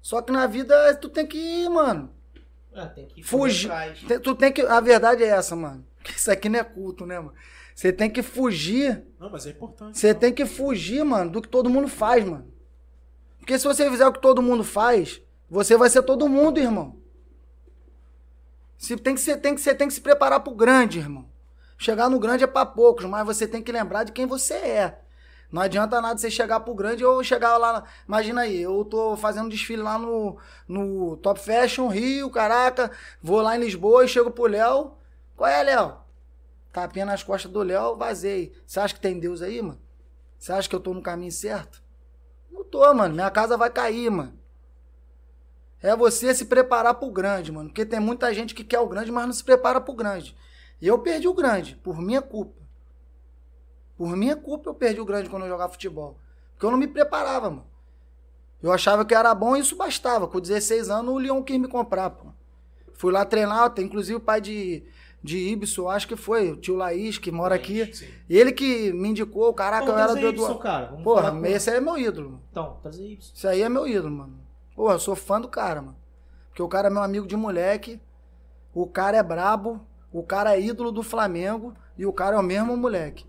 Só que na vida tu tem que ir, mano. É, tem que Fugir. atrás. Tem- Tu tem que. A verdade é essa, mano. Isso aqui não é culto, né, mano? Você tem que fugir. Não, mas é importante. Você tem que fugir, mano, do que todo mundo faz, mano. Porque se você fizer o que todo mundo faz, você vai ser todo mundo, irmão. Se tem que ser, tem que ser, tem que se preparar pro grande, irmão. Chegar no grande é pra poucos, mas você tem que lembrar de quem você é. Não adianta nada você chegar pro grande ou chegar lá. na- Imagina aí, eu tô fazendo desfile lá no, no Top Fashion Rio, caraca. Vou lá em Lisboa e chego pro Léo. Qual é, Léo? Tapinha nas costas do Léo, vazei. Você acha que tem Deus aí, mano? Você acha que eu tô no caminho certo? Não tô, mano. Minha casa vai cair, mano. É você se preparar pro grande, mano. Porque tem muita gente que quer o grande, mas não se prepara pro grande. E eu perdi o grande, por minha culpa. Por minha culpa eu perdi o grande quando eu jogava futebol. Porque eu não me preparava, mano. Eu achava que era bom e isso bastava. Com 16 anos o Leon quis me comprar, pô. Fui lá treinar, inclusive o pai de, de Ibson, eu acho que foi, o tio Laís, que mora aqui. Sim. Ele que me indicou, caraca, Vamos eu era do. Y, do... cara. Vamos Porra, com- esse aí é meu ídolo. mano. Então, trazer Y. Isso aí é meu ídolo, mano. Porra, eu sou fã do cara, mano. Porque o cara é meu amigo de moleque, o cara é brabo, o cara é ídolo do Flamengo e o cara é o mesmo moleque.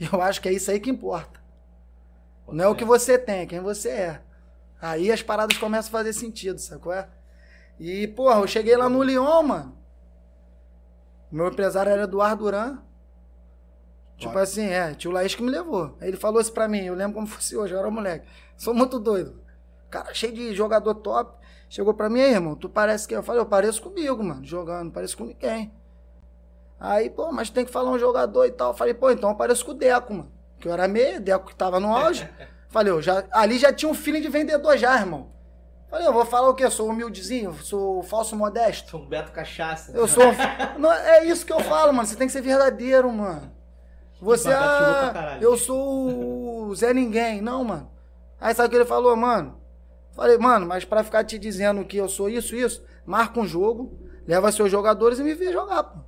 E eu acho que é isso aí que importa. Não é o que você tem, é quem você é. Aí as paradas começam a fazer sentido, sacou? É? E, porra, eu cheguei lá no Lyon, mano. Meu empresário era Eduardo Duran. Tipo assim, é, tio Laís que me levou. Aí ele falou isso pra mim, eu lembro como fosse hoje, eu era moleque. Sou muito doido. Cara cheio de jogador top. Chegou pra mim, aí, irmão, tu parece que. Eu falei, eu pareço comigo, mano, jogando, não pareço com ninguém. Aí, pô, mas tem que falar um jogador e tal. Eu falei, pô, então eu pareço com o Deco, mano. Que eu era meio, Deco que tava no auge. Falei, eu já, ali já tinha um feeling de vendedor já, irmão. Falei, eu vou falar o quê? Eu sou humildezinho? Sou falso modesto? Sou um Beto Cachaça. Eu sou. Não, é isso que eu falo, mano. Você tem que ser verdadeiro, mano. Você, ah, eu sou o Zé Ninguém. Não, mano. Aí sabe o que ele falou, mano? Falei, mano, mas pra ficar te dizendo que eu sou isso, isso, marca um jogo, leva seus jogadores e me vê jogar, pô.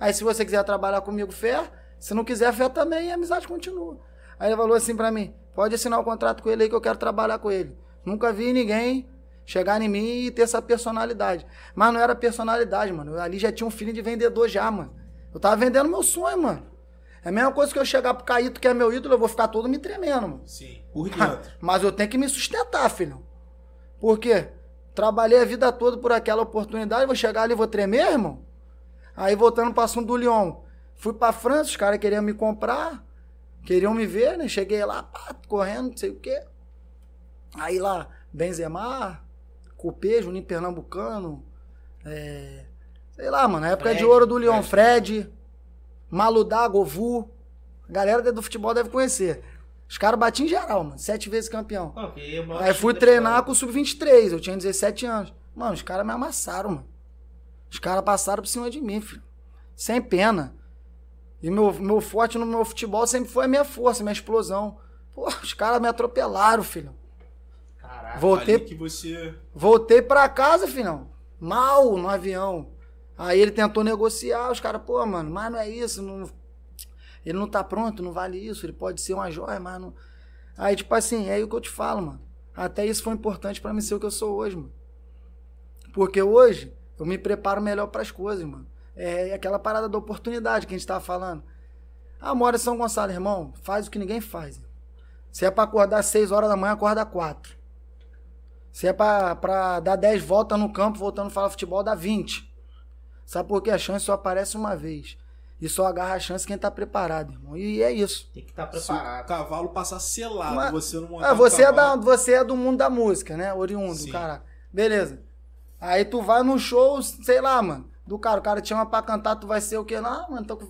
Aí se você quiser trabalhar comigo, fé. Se não quiser, fé também, e a amizade continua. Aí ele falou assim pra mim, pode assinar o contrato com ele aí que eu quero trabalhar com ele. Nunca vi ninguém chegar em mim e ter essa personalidade. Mas não era personalidade, mano. Eu ali já tinha um feeling de vendedor já, mano. Eu tava vendendo meu sonho, mano. É a mesma coisa que eu chegar pro Caíto, que é meu ídolo, eu vou ficar todo me tremendo, mano. Sim, por dentro. Mas eu tenho que me sustentar, filho. Por quê? Trabalhei a vida toda por aquela oportunidade, vou chegar ali e vou tremer, irmão? Aí voltando para assunto do Lyon. Fui pra França, os caras queriam me comprar, queriam me ver, né? Cheguei lá, pá, correndo, não sei o quê. Aí lá, Benzema, Cupê, Juninho Pernambucano, é, sei lá, mano, na época Fred, de ouro do Lyon, Fred. Fred, Maludá, Govu. A galera do futebol deve conhecer. Os caras batiam em geral, mano. Sete vezes campeão. Não, que o maior Aí fui treinar com o Sub-23, eu tinha 17 anos. Mano, os caras me amassaram, mano. Os caras passaram por cima de mim, filho. Sem pena. E meu, meu forte no meu futebol sempre foi a minha força, minha explosão. Pô, os caras me atropelaram, filho. Caraca. Voltei, que você. voltei pra casa, filhão. Mal no avião. Aí ele tentou negociar, os caras, pô, mano, mas não é isso, não... ele não tá pronto, não vale isso, ele pode ser uma joia, mas não. Aí, tipo assim, é o que eu te falo, mano. Até isso foi importante pra mim ser o que eu sou hoje, mano. Porque hoje eu me preparo melhor pras coisas, mano. É aquela parada da oportunidade que a gente tava falando. Ah, mora em São Gonçalo, irmão, faz o que ninguém faz. Se é pra acordar às 6 horas da manhã, acorda 4. Se é pra, pra dar 10 voltas no campo, voltando a falar futebol, dá 20. Sabe por quê? A chance só aparece uma vez. E só agarra a chance quem tá preparado, irmão. E é isso. Tem que estar Se o preparado. cavalo passar selado, Mas- você não montar Ah, você, é da, você é do mundo da música, né? Oriundo, Sim. caraca. Beleza. Aí tu vai no show, sei lá, mano. Do cara, o cara te chama pra cantar, tu vai ser o quê? Não, mano, tô com...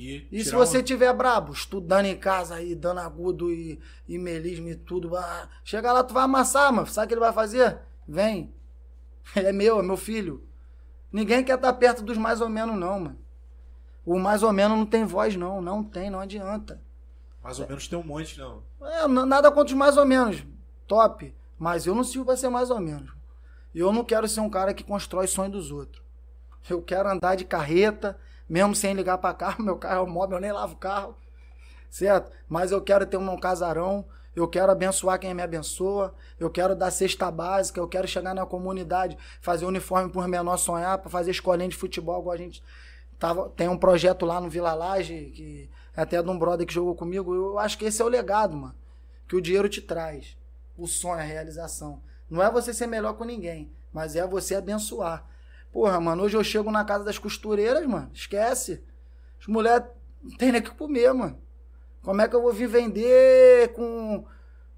Que E se você um- tiver brabo, estudando em casa aí, dando agudo e, e melismo e tudo, ah, chega lá, tu vai amassar, mano. Sabe o que ele vai fazer? Vem. Ele é meu, é meu filho. Ninguém quer estar perto dos mais ou menos, não, mano. O mais ou menos não tem voz, não. Não tem, não adianta. Mais ou menos tem um monte, não. É, nada contra os mais ou menos. Top. Mas eu não sirvo pra ser mais ou menos. Eu não quero ser um cara que constrói sonho dos outros. Eu quero andar de carreta, mesmo sem ligar pra carro. Meu carro é um móvel, eu nem lavo o carro. Certo? Mas eu quero ter um casarão. Eu quero abençoar quem me abençoa. Eu quero dar cesta básica. Eu quero chegar na comunidade, fazer uniforme por menor sonhar, pra fazer escolinha de futebol, igual a gente tava, tem um projeto lá no Vila Laje, que é até de um brother que jogou comigo. Eu acho que esse é o legado, mano. Que o dinheiro te traz. O sonho, a realização. Não é você ser melhor com ninguém, mas é você abençoar. Porra, mano, hoje eu chego na casa das costureiras, mano. Esquece. As mulheres não tem nem o que comer, mano. Como é que eu vou vir vender com.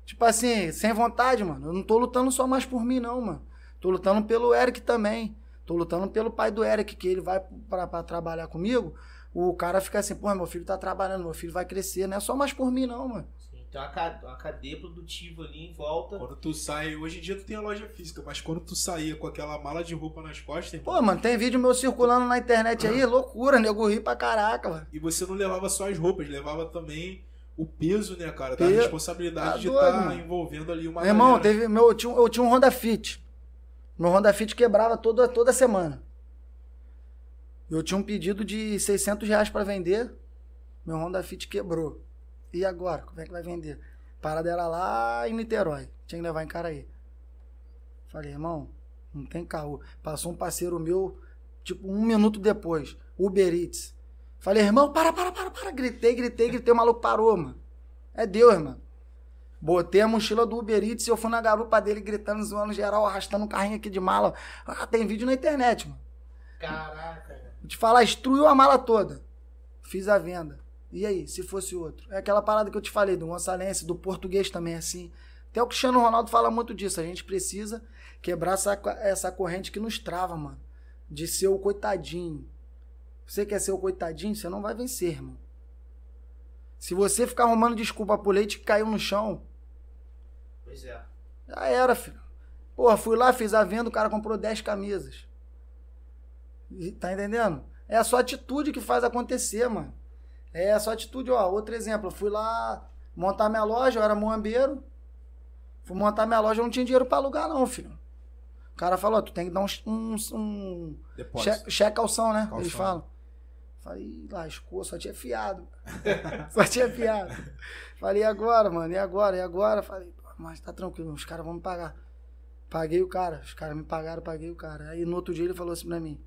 Tipo assim, sem vontade, mano? Eu não tô lutando só mais por mim, não, mano. Tô lutando pelo Eric também. Tô lutando pelo pai do Eric, que ele vai pra trabalhar comigo. O cara fica assim, pô, meu filho tá trabalhando, meu filho vai crescer. Não é só mais por mim, não, mano. Tem uma, uma cadeia produtiva ali em volta. Quando tu sai, hoje em dia tu tem a loja física, mas quando tu saía com aquela mala de roupa nas costas, irmão, Pô, mano, tem vídeo meu circulando na internet aí, loucura, nego ri pra caraca, mano. e você não levava só as roupas, levava também o peso, né, cara? Da Peso. responsabilidade Tá de estar mano. envolvendo ali uma Meu irmão, galera. teve, meu, eu, tinha, um- eu tinha um Honda Fit. Meu Honda Fit quebrava toda, toda semana. Eu tinha um pedido de 600 reais pra vender. Meu Honda Fit quebrou. E agora? Como é que vai vender? Parada era lá em Niterói. Tinha que levar em Caraí. Falei, irmão, não tem carro. Passou um parceiro meu, tipo, um minuto depois. Uber Eats. Falei, irmão, para, para, para, para. Gritei, gritei, gritei. O maluco parou, mano. É Deus, mano. Botei a mochila do Uber Eats e eu fui na garupa dele gritando, zoando geral, arrastando um carrinho aqui de mala. Ah, tem vídeo na internet, mano. Caraca. Vou te falar, destruiu a mala toda. Fiz a venda. E aí, se fosse outro? É aquela parada que eu te falei, do Gonçalense, do português também, assim. Até o Cristiano Ronaldo fala muito disso. A gente precisa quebrar essa, essa corrente que nos trava, mano. De ser o coitadinho. Você quer ser o coitadinho, você não vai vencer, irmão. Se você ficar arrumando desculpa pro leite que caiu no chão, Pois é. já era, filho. Porra, fui lá, fiz a venda, o cara comprou 10 camisas. E- Tá entendendo? É a sua atitude que faz acontecer, mano. É a sua atitude, ó. Outro exemplo, eu fui lá montar minha loja, eu era moambeiro. Fui montar minha loja, eu não tinha dinheiro pra alugar, não, filho. O cara falou, tu tem que dar um, um, um Depósito. cheque, cheque calção, né? Calção. Eles falam. Falei, lascou, só tinha fiado. só tinha fiado. Falei, e agora, mano? E agora? E agora? Falei, "Pô, mas tá tranquilo, os caras vão me pagar. Paguei o cara, os caras me pagaram, paguei o cara. Aí no outro dia ele falou assim pra mim: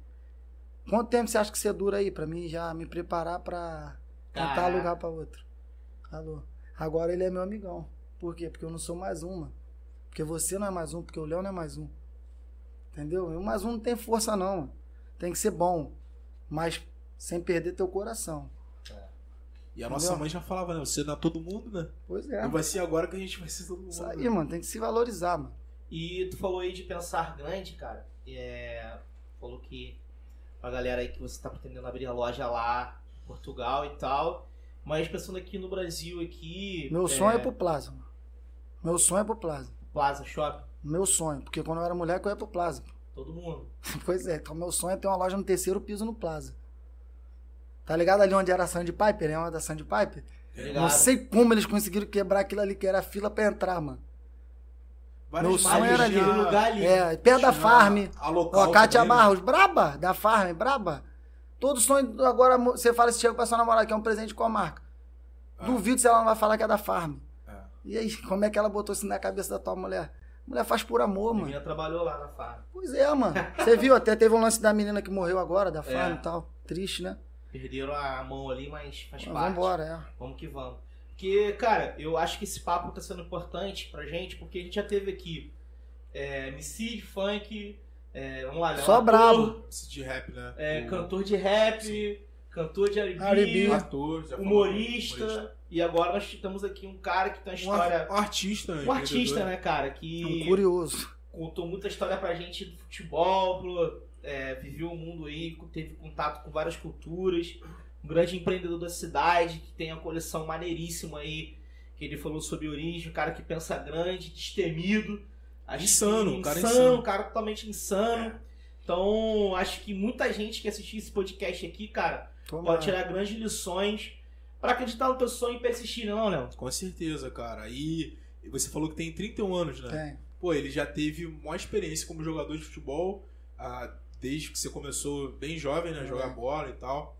Quanto tempo você acha que você dura aí pra mim já me preparar pra tentar Caraca. alugar pra outro? Alô. Agora ele é meu amigão. Por quê? Porque eu não sou mais um, mano. Porque você não é mais um, porque o Léo não é mais um. Entendeu? E o mais um não tem força, não. Tem que ser bom. Mas sem perder teu coração. E a nossa Entendeu? mãe já falava, né? Você não é todo mundo, né? Pois é. Não vai ser agora que a gente vai ser todo mundo. Isso aí, mano. Tem que se valorizar, mano. E tu falou aí de pensar grande, cara. É, falou que a galera aí que você tá pretendendo abrir a loja lá Portugal e tal. Mas pensando aqui no Brasil, aqui. Meu sonho é pro Plaza, mano. Meu sonho é pro Plaza. Plaza Shopping, Meu sonho. Porque quando eu era mulher, eu ia pro Plaza. todo mundo. Pois é, então meu sonho é ter uma loja no terceiro piso no Plaza. Tá ligado ali onde era a Sandpiper, né? Uma da Sandpiper? Ligado? Não sei como eles conseguiram quebrar aquilo ali, que era fila pra entrar, mano. Várias Meu sonho era ali. lugar ali. É, perto da Farm. A Ó, local a Kátia também? Barros, braba, da Farm, braba. Todo sonho, agora você fala se chega pra sua namorada que é um presente com a marca. Ah. Duvido se ela não vai falar que é da Farm. É. E aí, como é que ela botou isso na cabeça da tua mulher? Mulher faz por amor, A mano. menina trabalhou lá na farm. Pois é, mano. Você viu, até teve um lance da menina que morreu agora, da Farm É. e tal. Triste, né? Perderam a mão ali, mas faz Mas parte. vambora, é. Vamos que vamos. Porque, cara, eu acho que esse papo tá sendo importante pra gente, porque a gente já teve aqui é, MC funk, é, vamos lá, Léo, Só ator, brabo. De rap, né? é, O- cantor de rap, cantor de R&B, falou, humorista, e agora nós temos aqui um cara que tem uma Um, história... um artista, Um artista, né, cara, Um que curioso. contou muita história pra gente do futebol, pro, é, viveu o mundo aí, teve contato com várias culturas, um grande empreendedor da cidade, que tem a coleção maneiríssima aí, que ele falou sobre origem, um cara que pensa grande, destemido. Acho Insano, que, um cara insano, insano. um cara totalmente insano. Então, acho que muita gente que assistir esse podcast aqui, cara, Toma. pode tirar grandes lições pra acreditar no teu sonho e persistir, não, Léo? Com certeza, cara. E você falou que tem 31 anos, né? Tem. Pô, ele já teve uma experiência como jogador de futebol, ah, desde que você começou bem jovem, né? É. Jogar bola e tal.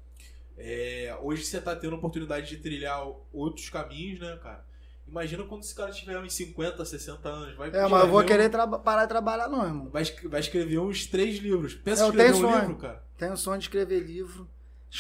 É, hoje você tá tendo a oportunidade de trilhar outros caminhos, né, cara? Imagina quando esse cara tiver uns 50, 60 anos. Vai, É, mas eu vou querer um- traba- parar de trabalhar, não, irmão. Vai, vai escrever uns três livros. Pensa Eu escrever um tenho sonho. livro, cara. Tenho sonho de escrever livro.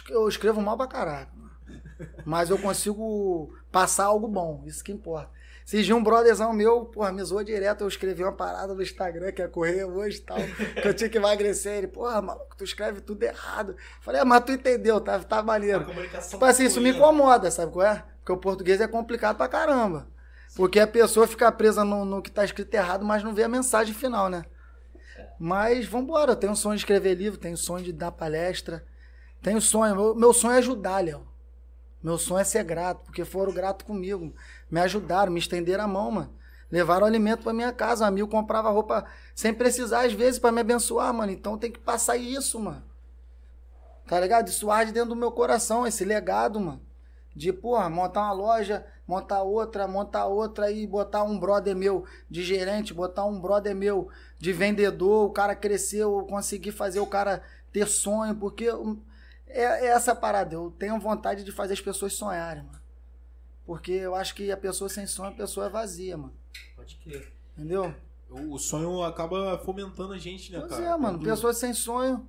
Eu escrevo mal pra mano. Mas eu consigo passar algo bom, isso que importa. Esses dias um brotherzão meu, porra, me zoou direto, eu escrevi uma parada no Instagram que ia correr hoje e tal, que eu tinha que emagrecer. Ele, porra, maluco, tu escreve tudo errado. Falei, é, mas tu entendeu, tá, tá maneiro. Tipo assim, isso me incomoda, sabe qual é? Porque o português é complicado pra caramba. Porque a pessoa fica presa no, no que tá escrito errado, mas não vê a mensagem final, né? Mas vambora, eu tenho sonho de escrever livro, tenho sonho de dar palestra, tenho sonho, meu, meu sonho é ajudar, Léo. Meu sonho é ser grato, porque foram gratos comigo. Me ajudaram, me estenderam a mão, mano. Levaram alimento pra minha casa, um amigo comprava roupa sem precisar, às vezes, pra me abençoar, mano. Então tem que passar isso, mano. Tá ligado? Isso arde dentro do meu coração, esse legado, mano. De, porra, montar uma loja, montar outra, montar outra e botar um brother meu de gerente, botar um brother meu de vendedor, o cara cresceu, eu consegui fazer o cara ter sonho, porque é, é essa parada. Eu tenho vontade de fazer as pessoas sonharem, mano. Porque eu acho que a pessoa sem sonho, a pessoa é vazia, mano. Pode crer. Entendeu? O, sonho acaba fomentando a gente, né, Pois cara? é, mano. Quando- Pessoa sem sonho.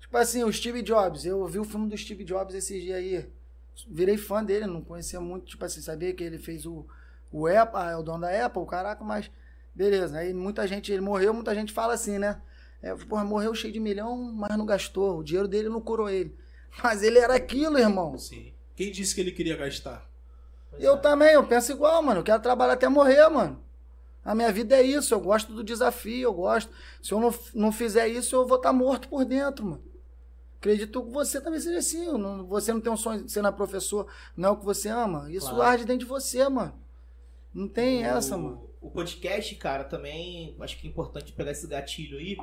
Tipo assim, o Steve Jobs. Eu vi o filme do Steve Jobs esses dias aí. Virei fã dele, não conhecia muito. Tipo assim, sabia que ele fez o, o Apple, ah, é o dono da Apple, caraca, mas beleza. Aí muita gente, ele morreu, muita gente fala assim, né? É, porra, morreu cheio de milhão, mas não gastou. O dinheiro dele não curou ele. Mas ele era aquilo, irmão. Sim. Quem disse que ele queria gastar? Pois Eu é. também, eu penso igual, mano. Eu quero trabalhar até morrer, mano. A minha vida é isso, eu gosto do desafio, eu gosto. Se eu não, não fizer isso, eu vou estar morto por dentro, mano. Acredito que você também seja assim. não- Você não tem um sonho de ser na professor, não é o que você ama. Isso Claro. arde dentro de você, mano. Não tem O- essa, mano. O podcast, cara, também acho que é importante pegar esse gatilho aí.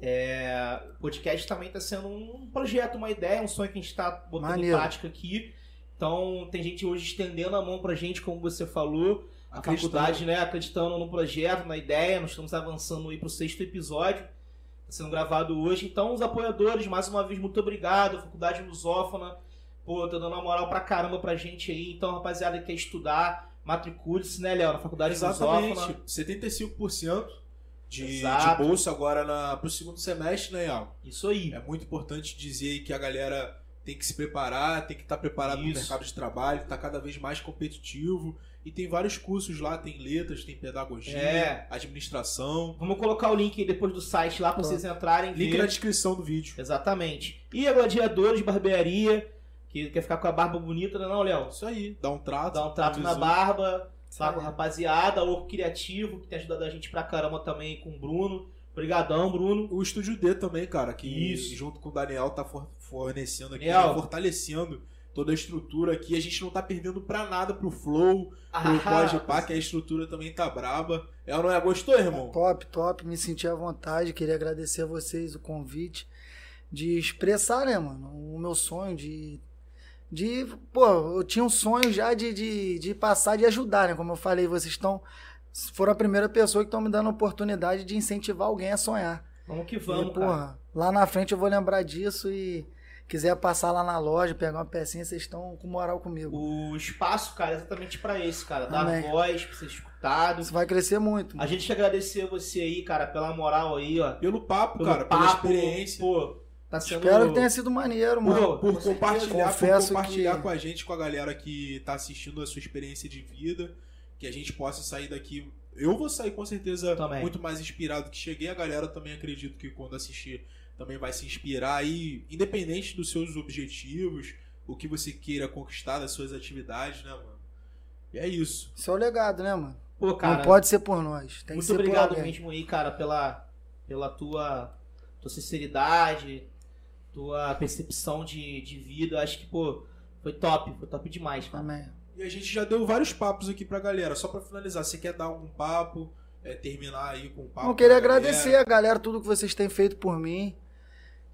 É, o podcast também está sendo um projeto, uma ideia, um sonho que a gente está botando Maneiro. em prática aqui. Então, tem gente hoje estendendo a mão pra gente, como você falou. A Acreditando. faculdade, né, acreditando no projeto, na ideia. Nós estamos avançando aí pro sexto episódio. Está sendo gravado hoje. Então, os apoiadores, mais uma vez, muito obrigado. Faculdade Lusófona, pô, tá dando uma moral pra caramba pra gente aí. Então, rapaziada que quer estudar, matricule-se, né, Léo, na Faculdade Exatamente. Lusófona. 75% de, de bolsa agora na, pro segundo semestre, né, Iago? Isso aí. É muito importante dizer aí que a galera tem que se preparar, tem que estar preparado no Isso. mercado de trabalho, tá cada vez mais competitivo. E tem vários cursos lá, tem letras, tem pedagogia, É. administração. Vamos colocar o link aí depois do site lá pra vocês entrarem. Link ver. na descrição do vídeo. Exatamente. E a gladiadores de barbearia, que quer ficar com a barba bonita, não é não, Léo? Isso aí, dá um trato. Dá um trato na barba, tá aí. com a rapaziada, o Criativo, que tem ajudado a gente pra caramba também com o Bruno. Obrigadão, Bruno. O Estúdio D também, cara, que Isso. junto com o Daniel tá for- fornecendo aqui, Daniel. fortalecendo toda a estrutura aqui. A gente não tá perdendo pra nada pro Flow, pro Ah, Podpah, que a estrutura também tá braba. É ou não é? Gostou, irmão? Top, top. Me senti à vontade. Queria agradecer a vocês o convite de expressar, né, mano, o meu sonho de. De, pô, eu tinha um sonho já de, de, de passar, de ajudar, né? Como eu falei, vocês estão. Foram a primeira pessoa que estão me dando a oportunidade de incentivar alguém a sonhar. Vamos que E, vamos, cara. porra, lá na frente eu vou lembrar disso e quiser passar lá na loja, pegar uma pecinha, vocês estão com moral comigo. O espaço, cara, é exatamente pra esse, cara. Dar Amém. voz, pra ser escutado. Isso vai crescer muito. A mano. gente quer agradecer você aí, cara, pela moral aí, ó. Pelo papo, Pelo cara, pela papo, experiência. Pô, tá sendo... Espero que tenha sido maneiro, mano. Pô, Por, por compartilhar, por compartilhar que- com a gente, com a galera que tá assistindo a sua experiência de vida, que a gente possa sair daqui. Eu vou sair com certeza Também. muito mais inspirado que cheguei. A galera também acredito que quando assistir também vai se inspirar aí, independente dos seus objetivos, o que você queira conquistar das suas atividades, né, mano? E é isso. Isso é o legado, né, mano? Pô, cara, Não pode ser por nós. Tem que muito ser obrigado por alguém. mesmo aí, cara, pela, pela tua, tua sinceridade, tua percepção de, de vida. Acho que, pô, foi top, foi top demais, cara. Amém. E a gente já deu vários papos aqui pra galera. Só pra finalizar, você quer dar algum papo? É, terminar aí com um papo? Eu queria galera? agradecer a galera tudo que vocês têm feito por mim.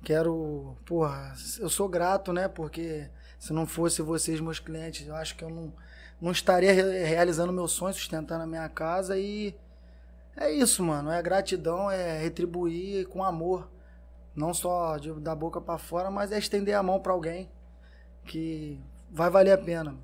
Quero, porra, eu sou grato, né? Porque se não fosse vocês, meus clientes, eu acho que eu não, não estaria re- realizando meu sonho, sustentando a minha casa e é isso, mano. É gratidão, é retribuir com amor, não só de, da boca pra fora, mas é estender a mão pra alguém que vai valer a pena.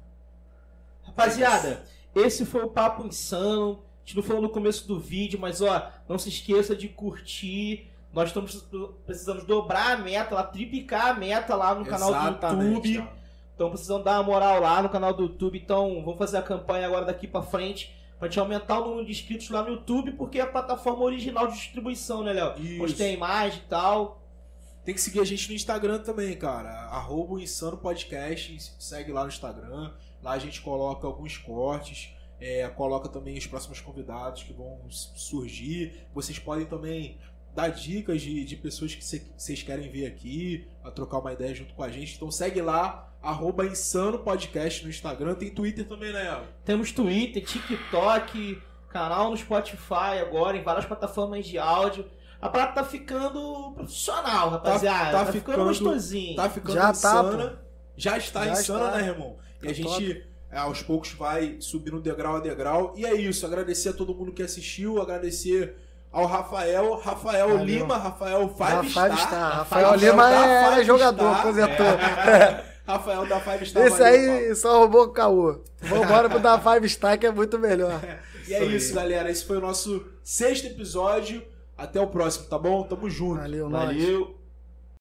Rapaziada, esse foi o Papo Insano. A gente não falou no começo do vídeo, mas ó, não se esqueça de curtir. Nós estamos precisando dobrar a meta lá, triplicar a meta lá no canal do Exatamente, YouTube. ó. Estão precisando dar uma moral lá no canal do YouTube. Então, vamos fazer a campanha agora daqui pra frente. Pra gente aumentar o número de inscritos lá no YouTube, porque é a plataforma original de distribuição, né, Léo? Onde tem imagem e tal. Tem que seguir a gente no Instagram também, cara. Arroba Insano Podcast. Segue lá no Instagram. Lá a gente coloca alguns cortes. é, coloca também os próximos convidados que vão surgir. Vocês podem também dar dicas de, de pessoas que cê- vocês querem ver aqui, a trocar uma ideia junto com a gente. Então segue lá, arroba Insano Podcast no Instagram. Tem Twitter também, né? Temos Twitter, TikTok, canal no Spotify agora, em várias plataformas de áudio. A parada tá ficando profissional, rapaziada. tá Tá, ficando, ficando- gostosinho. Tá ficando Já tá, insana. já está Já insana, está. né, irmão? E a gente, é, aos poucos, vai subindo degrau a degrau. E é isso. Agradecer a todo mundo que assistiu. Agradecer ao Rafael. Rafael Valeu. Lima. Rafael Five Star. Star. Rafael Rafael Lima é, Five jogador, Star. aposentou. É. Rafael da Five Star. Esse valeu, aí só roubou o caô. Vambora pro da Five Star que é muito melhor. Paulo. E é isso, galera. Esse foi o nosso sexto episódio. Até o próximo, tá bom? Tamo junto. Valeu, nós. Valeu.